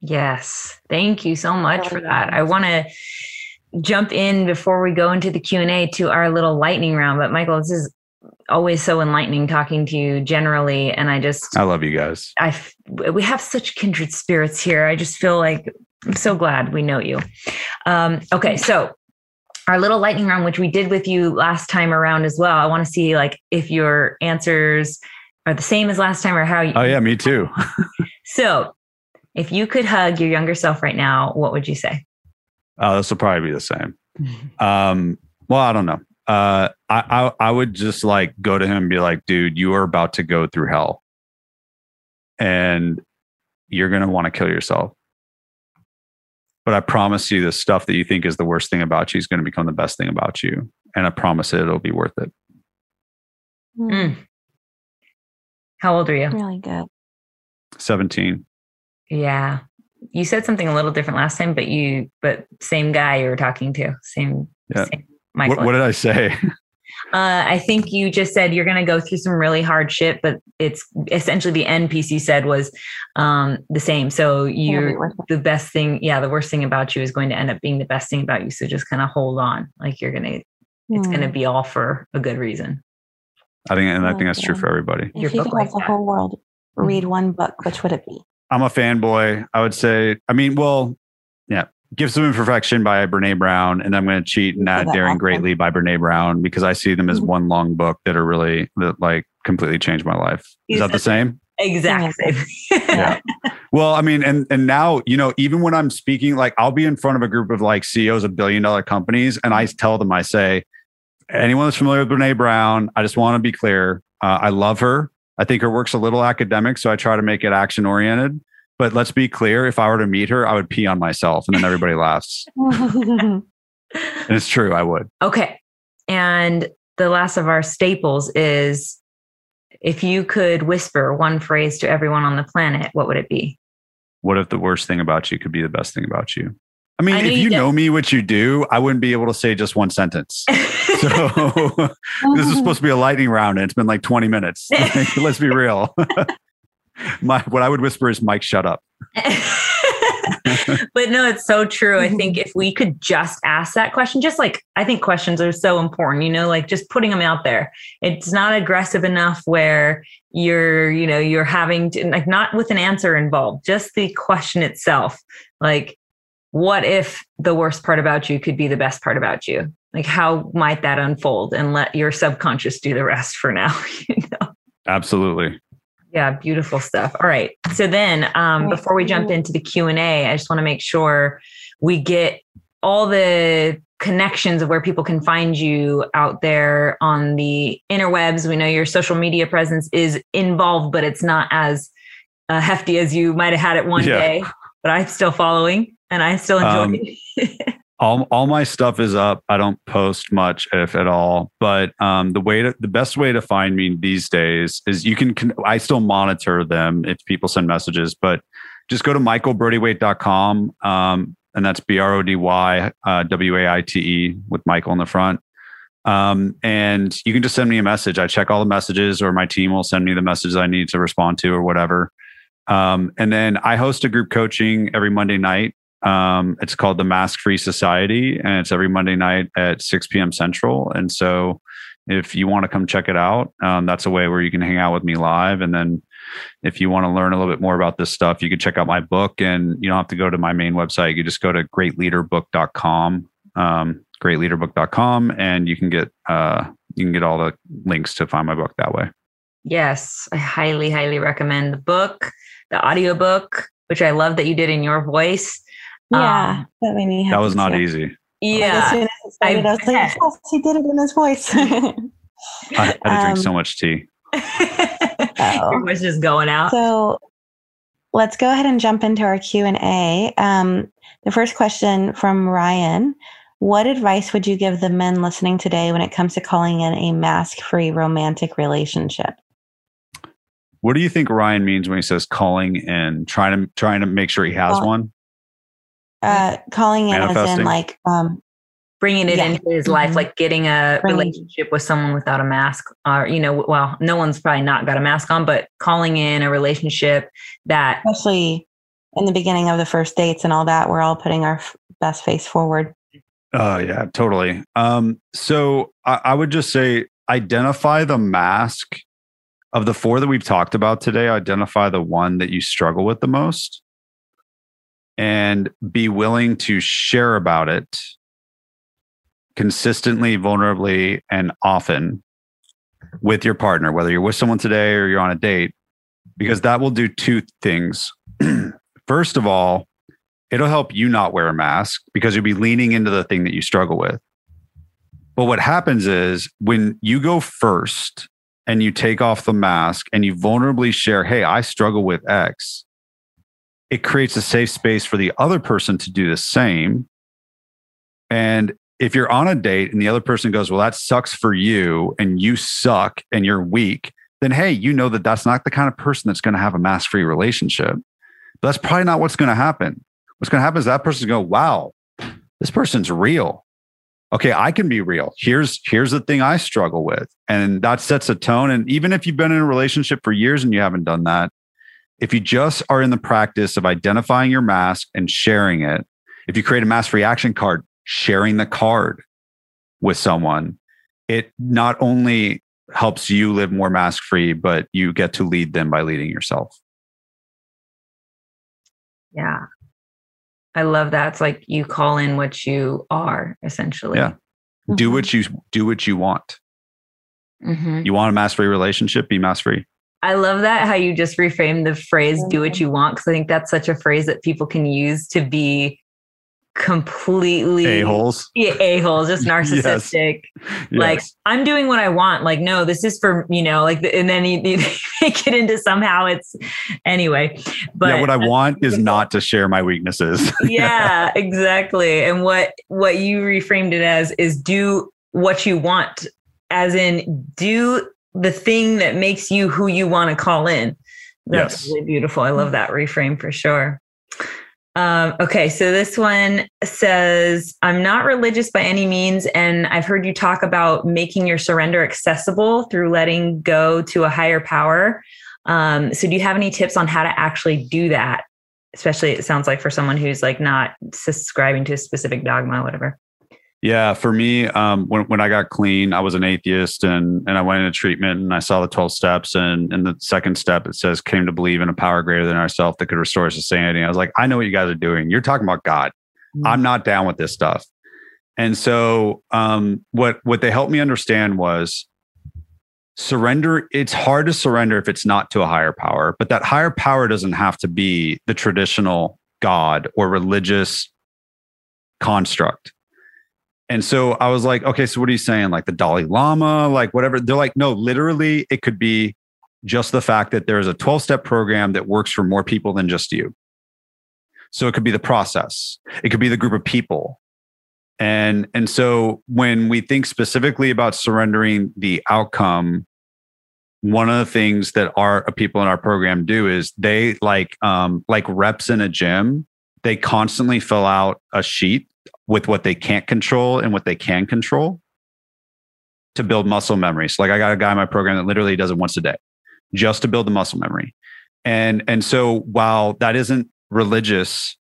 Yes. Thank you so much for that. I want to jump in before we go into the Q&A to our little lightning round, but Michael, this is always so enlightening talking to you generally and I just I love you guys. I we have such kindred spirits here. I just feel like I'm so glad we know you. Um, okay, so our little lightning round, which we did with you last time around as well. I want to see like if your answers are the same as last time or how you. Oh yeah, me too. (laughs) so, if you could hug your younger self right now, what would you say? Oh, this will probably be the same. um, well, I don't know. Uh, I, I I would just like go to him and be like, dude, you are about to go through hell, and you're gonna want to kill yourself but I promise you, the stuff that you think is the worst thing about you is going to become the best thing about you. And I promise it, it'll be worth it. Mm. How old are you? Really good. 17. Yeah. You said something a little different last time, but you, but same guy you were talking to, same. Yeah. Same what, what did I say? (laughs) Uh, I think you just said you're going to go through some really hard shit, but it's essentially the NPC said was um, the same. So you're the best thing. Yeah, the worst thing about you is going to end up being the best thing about you. So just kind of hold on. Like you're going to, it's going to hmm. be all for a good reason. I think, and I think that's true for everybody. If Your you could like have the whole world read mm-hmm. one book, which would it be? I'm a fanboy. I would say, I mean, well, yeah, Gifts of Imperfection by Brene Brown, and I'm going to cheat and add Daring. Greatly by Brene Brown because I see them as mm-hmm. one long book that are really that like completely changed my life. Is that the same? Exactly. (laughs) yeah. Well, I mean, and and now you know, even when I'm speaking, like I'll be in front of a group of like CEOs of billion dollar companies, and I tell them, I say, anyone that's familiar with Brene Brown, I just want to be clear. Uh, I love her. I think her work's a little academic, so I try to make it action oriented. But let's be clear: if I were to meet her, I would pee on myself, and then everybody laughs. and it's true, I would. Okay, and the last of our staples is if you could whisper one phrase to everyone on the planet, what would it be? What if the worst thing about you could be the best thing about you? I mean, I if you, know me, what you do, I wouldn't be able to say just one sentence. (laughs) so (laughs) this is supposed to be a lightning round, and it's been like 20 minutes. (laughs) Let's be real. My what I would whisper is, "Mike, shut up." but no, it's so true. I think if we could just ask that question, just like I think questions are so important, you know, like just putting them out there. It's not aggressive enough where you're, you know, you're having to, like, not with an answer involved, just the question itself. Like, what if the worst part about you could be the best part about you? Like, how might that unfold and let your subconscious do the rest for now? (laughs) you know? Absolutely. Yeah, beautiful stuff. All right. So then, um, before we jump into the Q and A, I just want to make sure we get all the connections of where people can find you out there on the interwebs. We know your social media presence is involved, but it's not as uh, hefty as you might have had it one yeah. day. But I'm still following, and I still enjoy um, it. (laughs) all, all my stuff is up. I don't post much, if at all. But um, the way to, the best way to find me these days is you can, I still monitor them if people send messages, but just go to michaelbrodywaite.com. Um, and that's B R O D Y uh, W A I T E with Michael in the front. Um, and you can just send me a message. I check all the messages, or my team will send me the messages I need to respond to, or whatever. Um, and then I host a group coaching every Monday night um, it's called the Mask Free Society, and it's every Monday night at 6 p.m. Central. And so, if you want to come check it out, um, that's a way where you can hang out with me live. And then, if you want to learn a little bit more about this stuff, you can check out my book. And you don't have to go to my main website. You just go to greatleaderbook.com, um, greatleaderbook.com, and you can get uh, you can get all the links to find my book that way. Yes, I highly, highly recommend the book, the audiobook, which I love that you did in your voice. Yeah, um, that made me. That was not easy. Yeah, as I, I was like, yes, he did it in his voice. (laughs) I had to drink um, so much tea. oh. Your voice is going out. So let's go ahead and jump into our Q and A. Um, the first question from Ryan: What advice would you give the men listening today when it comes to calling in a mask-free romantic relationship? What do you think Ryan means when he says calling and trying to trying to make sure he has well, one? Uh, calling it as in like um, bringing it yeah. into his life, mm-hmm. like getting a bringing. relationship with someone without a mask, or you know, well, no one's probably not got a mask on, but calling in a relationship that, especially in the beginning of the first dates and all that, we're all putting our f- best face forward. Oh yeah, totally. Um, so I, I would just say identify the mask of the four that we've talked about today. Identify the one that you struggle with the most and be willing to share about it consistently, vulnerably, and often with your partner, whether you're with someone today or you're on a date, because that will do two things. (clears throat) First of all, it'll help you not wear a mask because you'll be leaning into the thing that you struggle with. But what happens is when you go first and you take off the mask and you vulnerably share, Hey, I struggle with X, it creates a safe space for the other person to do the same. And if you're on a date and the other person goes, Well, that sucks for you and you suck and you're weak, then hey, you know that that's not the kind of person that's going to have a mask free relationship. But that's probably not what's going to happen. What's going to happen is that person's going Wow, this person's real. Okay, I can be real. Here's here's the thing I struggle with. And that sets a tone. And even if you've been in a relationship for years and you haven't done that, if you just are in the practice of identifying your mask and sharing it, if you create a mask reaction card, sharing the card with someone, it not only helps you live more mask free, but you get to lead them by leading yourself. Yeah. I love that. It's like you call in what you are essentially. Yeah. Do Mhm. what you do what you want. Mhm. You want a mask free relationship, be mask free. I love that how you just reframed the phrase "do what mm-hmm. you want" because I think that's such a phrase that people can use to be completely A holes. Yeah, a hole, just (laughs) narcissistic. Like I'm doing what I want. Like no, this is for you know. Like and then you, you (laughs) make it into somehow it's anyway. But yeah, what I want is (laughs) not to share my weaknesses. yeah, exactly. And what what you reframed it as is do what you want, as in do the thing that makes you who you want to call in. That's Yes. really beautiful. I love that reframe for sure. Um, okay, so this one says, I'm not religious by any means, and I've heard you talk about making your surrender accessible through letting go to a higher power. Um, so, do you have any tips on how to actually do that? Especially, it sounds like for someone who's like not subscribing to a specific dogma, whatever. Yeah, for me, um, when when I got clean, I was an atheist, and and I went into treatment, and I saw the twelve steps, and in the second step, it says came to believe in a power greater than ourselves that could restore us to sanity. I was like, I know what you guys are doing. You're talking about God. I'm not down with this stuff. And so, um, what what they helped me understand was surrender. It's hard to surrender if it's not to a higher power, but that higher power doesn't have to be the traditional God or religious construct. And so I was like, okay, so what are you saying? Like the Dalai Lama, like whatever. They're like, no, literally, it could be just the fact that there's a 12 step program that works for more people than just you. So it could be the process, it could be the group of people. And, and so when we think specifically about surrendering the outcome, one of the things that our people in our program do is they like um, like reps in a gym. They constantly fill out a sheet with what they can't control and what they can control to build muscle memory. So like I got a guy in my program that literally does it once a day just to build the muscle memory. And and so while that isn't religious,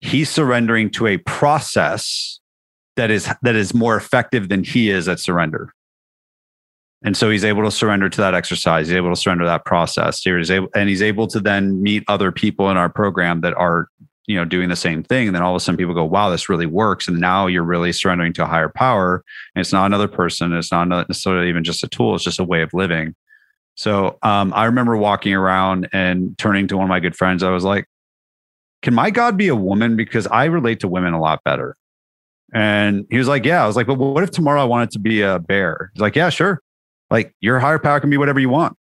he's surrendering to a process that is that is more effective than he is at surrender. And so he's able to surrender to that exercise. He's able to surrender that process. He's able, and he's able to then meet other people in our program that are you know doing the same thing and then all of a sudden people go wow this really works and now you're really surrendering to a higher power and it's not another person it's not necessarily even just a tool it's just a way of living. So um, i remember walking around and turning to one of my good friends i was like can my god be a woman? Because i relate to women a lot better. And he was like yeah. I was like but what if tomorrow i wanted to be a bear? He's like yeah sure. Like your higher power can be whatever you want.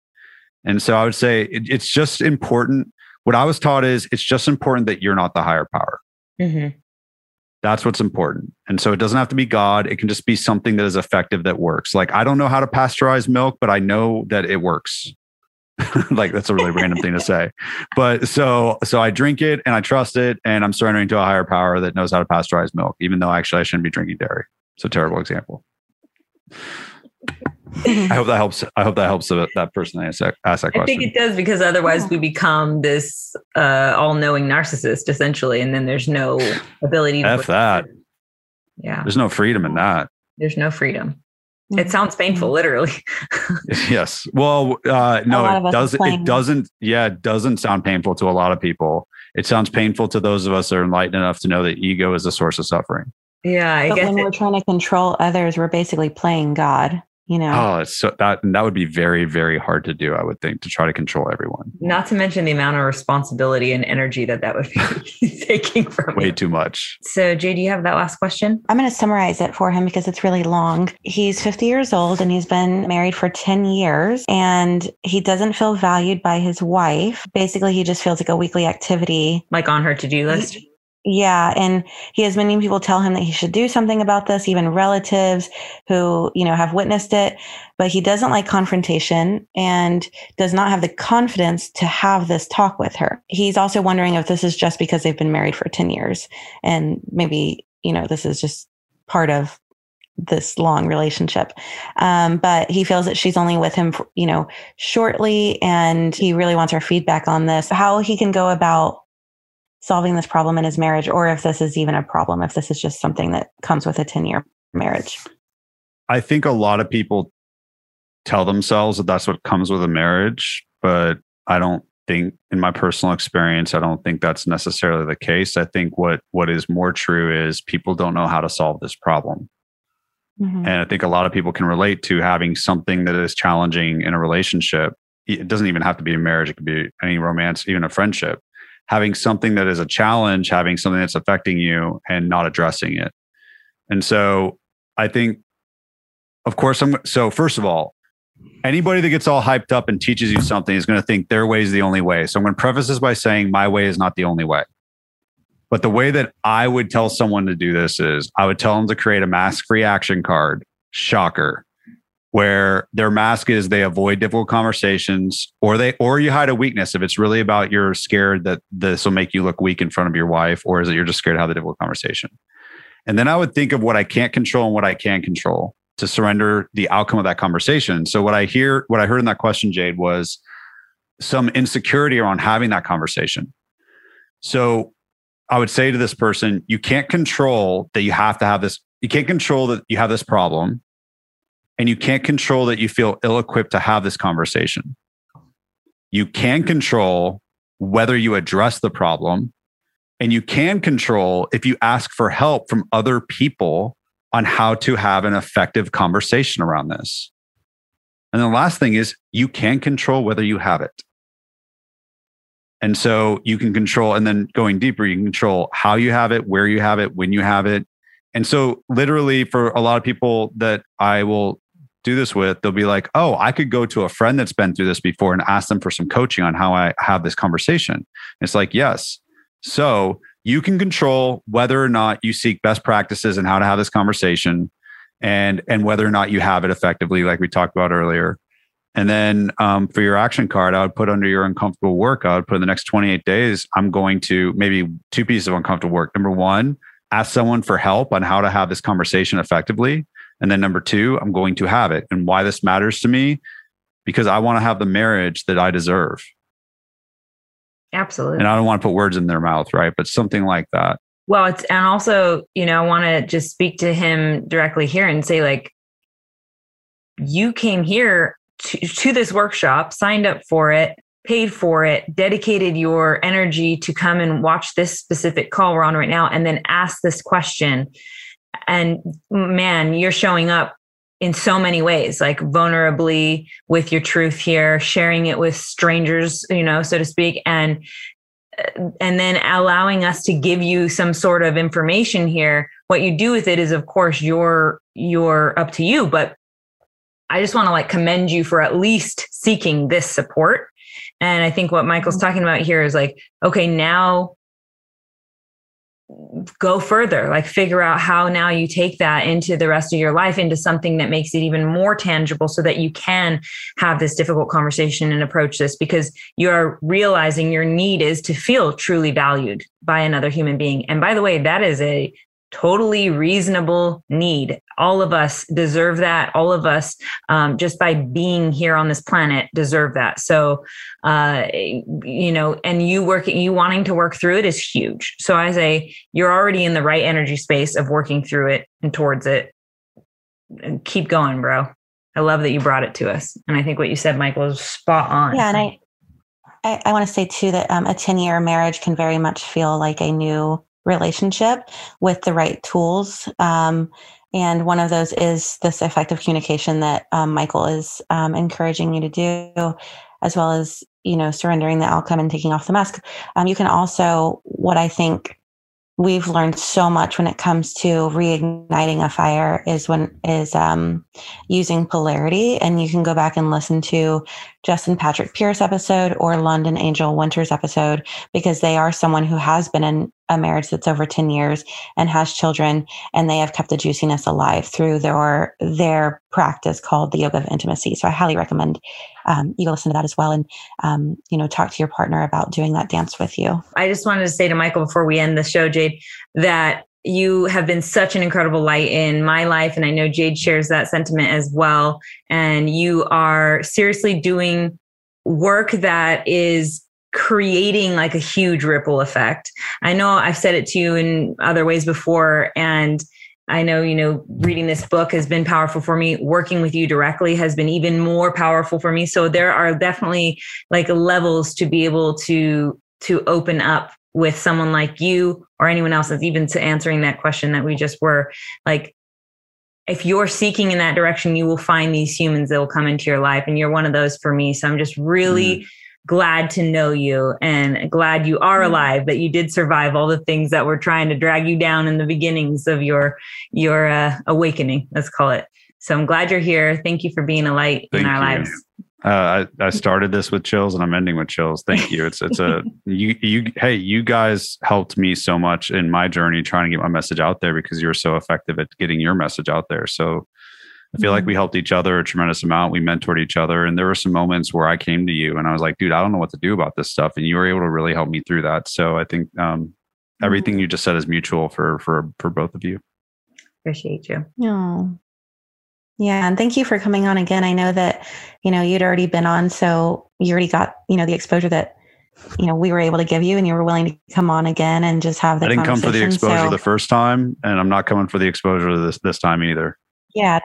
And so i would say it, it's just important what I was taught is it's just important that you're not the higher power. Mm-hmm. That's what's important. And so it doesn't have to be God. It can just be something that is effective that works. Like I don't know how to pasteurize milk, but I know that it works. (laughs) like that's a really random thing to (laughs) say. But so so I drink it and I trust it and I'm surrendering to a higher power that knows how to pasteurize milk, even though actually I shouldn't be drinking dairy. It's a terrible example. I hope that helps. I hope that helps that person that asked that, question. I think it does because otherwise we become this uh, all-knowing narcissist essentially, and then there's no (sighs) ability to F that. Yeah, There's no freedom in that. there's no freedom. It sounds painful, literally. (laughs) yes. Well, uh, no, it does. It doesn't. Yeah, it doesn't sound painful to a lot of people. It sounds painful to those of us that are enlightened enough to know that ego is the source of suffering. yeah, I But guess when it- we're trying to control others, we're basically playing God, you know? Oh, so that that would be very, very hard to do. I would think to try to control everyone. not to mention the amount of responsibility and energy that that would be (laughs) taking from Way you. too much. So, Jay, do you have that last question? I'm going to summarize it for him because it's really long. He's 50 years old and he's been married for 10 years and he doesn't feel valued by his wife. Basically, he just feels like a weekly activity. Like on her to-do list? Yeah. And he has many people tell him that he should do something about this, even relatives who, you know, have witnessed it. But he doesn't like confrontation and does not have the confidence to have this talk with her. He's also wondering if this is just because they've been married for 10 years and maybe, you know, this is just part of this long relationship. Um, but he feels that she's only with him, for, you know, shortly. And he really wants our feedback on this, how he can go about solving this problem in his marriage, or if this is even a problem, if this is just something that comes with a 10 year marriage. I think a lot of people tell themselves that that's what comes with a marriage, but I don't think in my personal experience, I don't think that's necessarily the case. I think what what is more true is people don't know how to solve this problem. Mm-hmm. And I think a lot of people can relate to having something that is challenging in a relationship. It doesn't even have to be a marriage, it could be any romance, even a friendship. Having something that is a challenge, having something that's affecting you and not addressing it. And so I think, of course, I'm so first of all, anybody that gets all hyped up and teaches you something is going to think their way is the only way. So I'm going to preface this by saying my way is not the only way. But the way that I would tell someone to do this is I would tell them to create a mask free action card. Shocker. Where their mask is they avoid difficult conversations or they or you hide a weakness if it's really about you're scared that this will make you look weak in front of your wife or is it you're just scared to have the difficult conversation. And then I would think of what I can't control and what I can control to surrender the outcome of that conversation. So what I hear, what I heard in that question, Jade, was some insecurity around having that conversation. So I would say to this person, you can't control that you have to have this, you can't control that you have this problem, and you can't control that you feel ill equipped to have this conversation. You can control whether you address the problem, and you can control if you ask for help from other people on how to have an effective conversation around this. And the last thing is you can control whether you have it. And so you can control, and then going deeper, you can control how you have it, where you have it, when you have it. And so, literally, for a lot of people that I will do this with, they'll be like, oh, I could go to a friend that's been through this before and ask them for some coaching on how I have this conversation. It's like, yes. So you can control whether or not you seek best practices and how to have this conversation and and whether or not you have it effectively like we talked about earlier and then um, for your action card i would put under your uncomfortable work i would put in the next 28 days i'm going to maybe two pieces of uncomfortable work number one ask someone for help on how to have this conversation effectively and then number two i'm going to have it and why this matters to me because i want to have the marriage that i deserve Absolutely. And I don't want to put words in their mouth, right? But something like that. Well, it's, and also, you know, I want to just speak to him directly here and say, like, you came here to, to this workshop, signed up for it, paid for it, dedicated your energy to come and watch this specific call we're on right now, and then ask this question. And man, you're showing up in so many ways, like vulnerably with your truth here, sharing it with strangers, you know, so to speak, and and then allowing us to give you some sort of information here. What you do with it is, of course, your your up to you. But I just want to like commend you for at least seeking this support. And I think what Michael's mm-hmm. talking about here is like, okay, now go further like figure out how now you take that into the rest of your life into something that makes it even more tangible so that you can have this difficult conversation and approach this because you're realizing your need is to feel truly valued by another human being. And by the way that is a totally reasonable need. All of us deserve that. All of us, um, just by being here on this planet, deserve that. So, uh, you know, and you working, you wanting to work through it is huge. So I say you're already in the right energy space of working through it and towards it. Keep going, bro. I love that you brought it to us. And I think what you said, Michael, is spot on. Yeah. And I, I, I want to say too that um, a 10 year marriage can very much feel like a new relationship with the right tools. Um, and one of those is this effective communication that um, Michael is um, encouraging you to do, as well as you know surrendering the outcome and taking off the mask. Um, you can also, what I think we've learned so much when it comes to reigniting a fire is when is um, using polarity and you can go back and listen to justin patrick pierce episode or london angel winters episode because they are someone who has been in a marriage that's over 10 years and has children and they have kept the juiciness alive through their their practice called the yoga of intimacy. So i highly recommend um, you go listen to that as well and um, you know talk to your partner about doing that dance with you. I just wanted to say to michael before we end the show jade that you have been such an incredible light in my life and i know jade shares that sentiment as well. And you are seriously doing work that is creating like a huge ripple effect. I know I've said it to you in other ways before, and I know, you know, reading this book has been powerful for me. Working with you directly has been even more powerful for me. So there are definitely like levels to be able to to open up with someone like you or anyone else that's even to answering that question that we just were like if you're seeking in that direction you will find these humans that will come into your life and you're one of those for me so i'm just really mm glad to know you and glad you are mm-hmm. alive that you did survive all the things that were trying to drag you down in the beginnings of your your uh, awakening let's call it so i'm glad you're here thank you for being a light Thank in our you. lives uh, I, I started this with chills and I'm ending with chills. Thank you. It's it's a (laughs) you you hey you guys helped me so much in my journey trying to get my message out there because you were so effective at getting your message out there. So I feel mm-hmm. like we helped each other a tremendous amount. We mentored each other. And there were some moments where I came to you and I was like, dude, I don't know what to do about this stuff. And you were able to really help me through that. So I think um, everything mm-hmm. you just said is mutual for for for both of you. Appreciate you. Oh. Yeah, and thank you for coming on again. I know that, you know, you'd already been on, so you already got, you know, the exposure that you know we were able to give you and you were willing to come on again and just have the I didn't come for the exposure so, the first time and I'm not coming for the exposure this this time either. Yeah,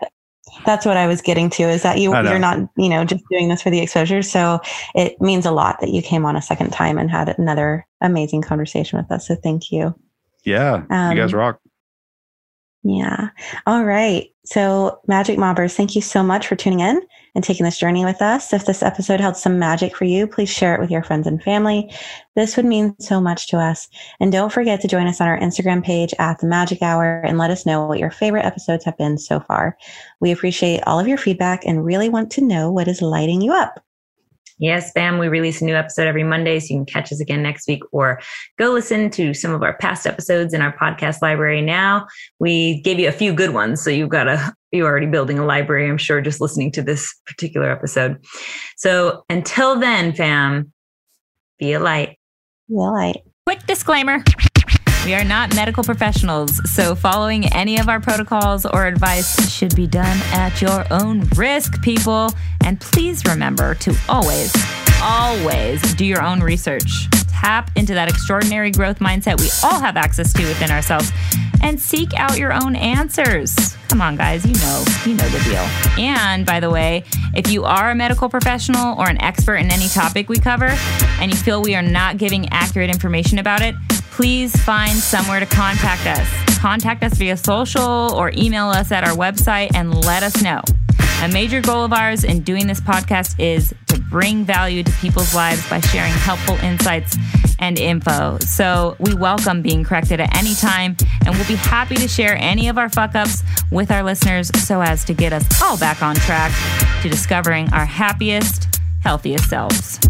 that's what I was getting to is that you you're not, you know, just doing this for the exposure. So it means a lot that you came on a second time and had another amazing conversation with us. So thank you. Yeah. Um, you guys um, rock. Yeah. All right. So, Magic Mobbers, thank you so much for tuning in and taking this journey with us. If this episode held some magic for you, please share it with your friends and family. This would mean so much to us. And don't forget to join us on our Instagram page at the Magic Hour and let us know what your favorite episodes have been so far. We appreciate all of your feedback and really want to know what is lighting you up. Yes, fam, we release a new episode every Monday, so you can catch us again next week or go listen to some of our past episodes in our podcast library now. We gave you a few good ones, so you've got a you're already building a library, I'm sure, just listening to this particular episode. So until then, fam, be a light. Be a light. Quick disclaimer. We are not medical professionals, so following any of our protocols or advice should be done at your own risk, people. And please remember to always, always do your own research. Tap into that extraordinary growth mindset we all have access to within ourselves and seek out your own answers. Come on, guys, you know, you know the deal. And by the way, if you are a medical professional or an expert in any topic we cover and you feel we are not giving accurate information about it, please find somewhere to contact us. Contact us via social or email us at our website and let us know. A major goal of ours in doing this podcast is to bring value to people's lives by sharing helpful insights and info. So we welcome being corrected at any time, and we'll be happy to share any of our fuck ups with our listeners so as to get us all back on track to discovering our happiest, healthiest selves.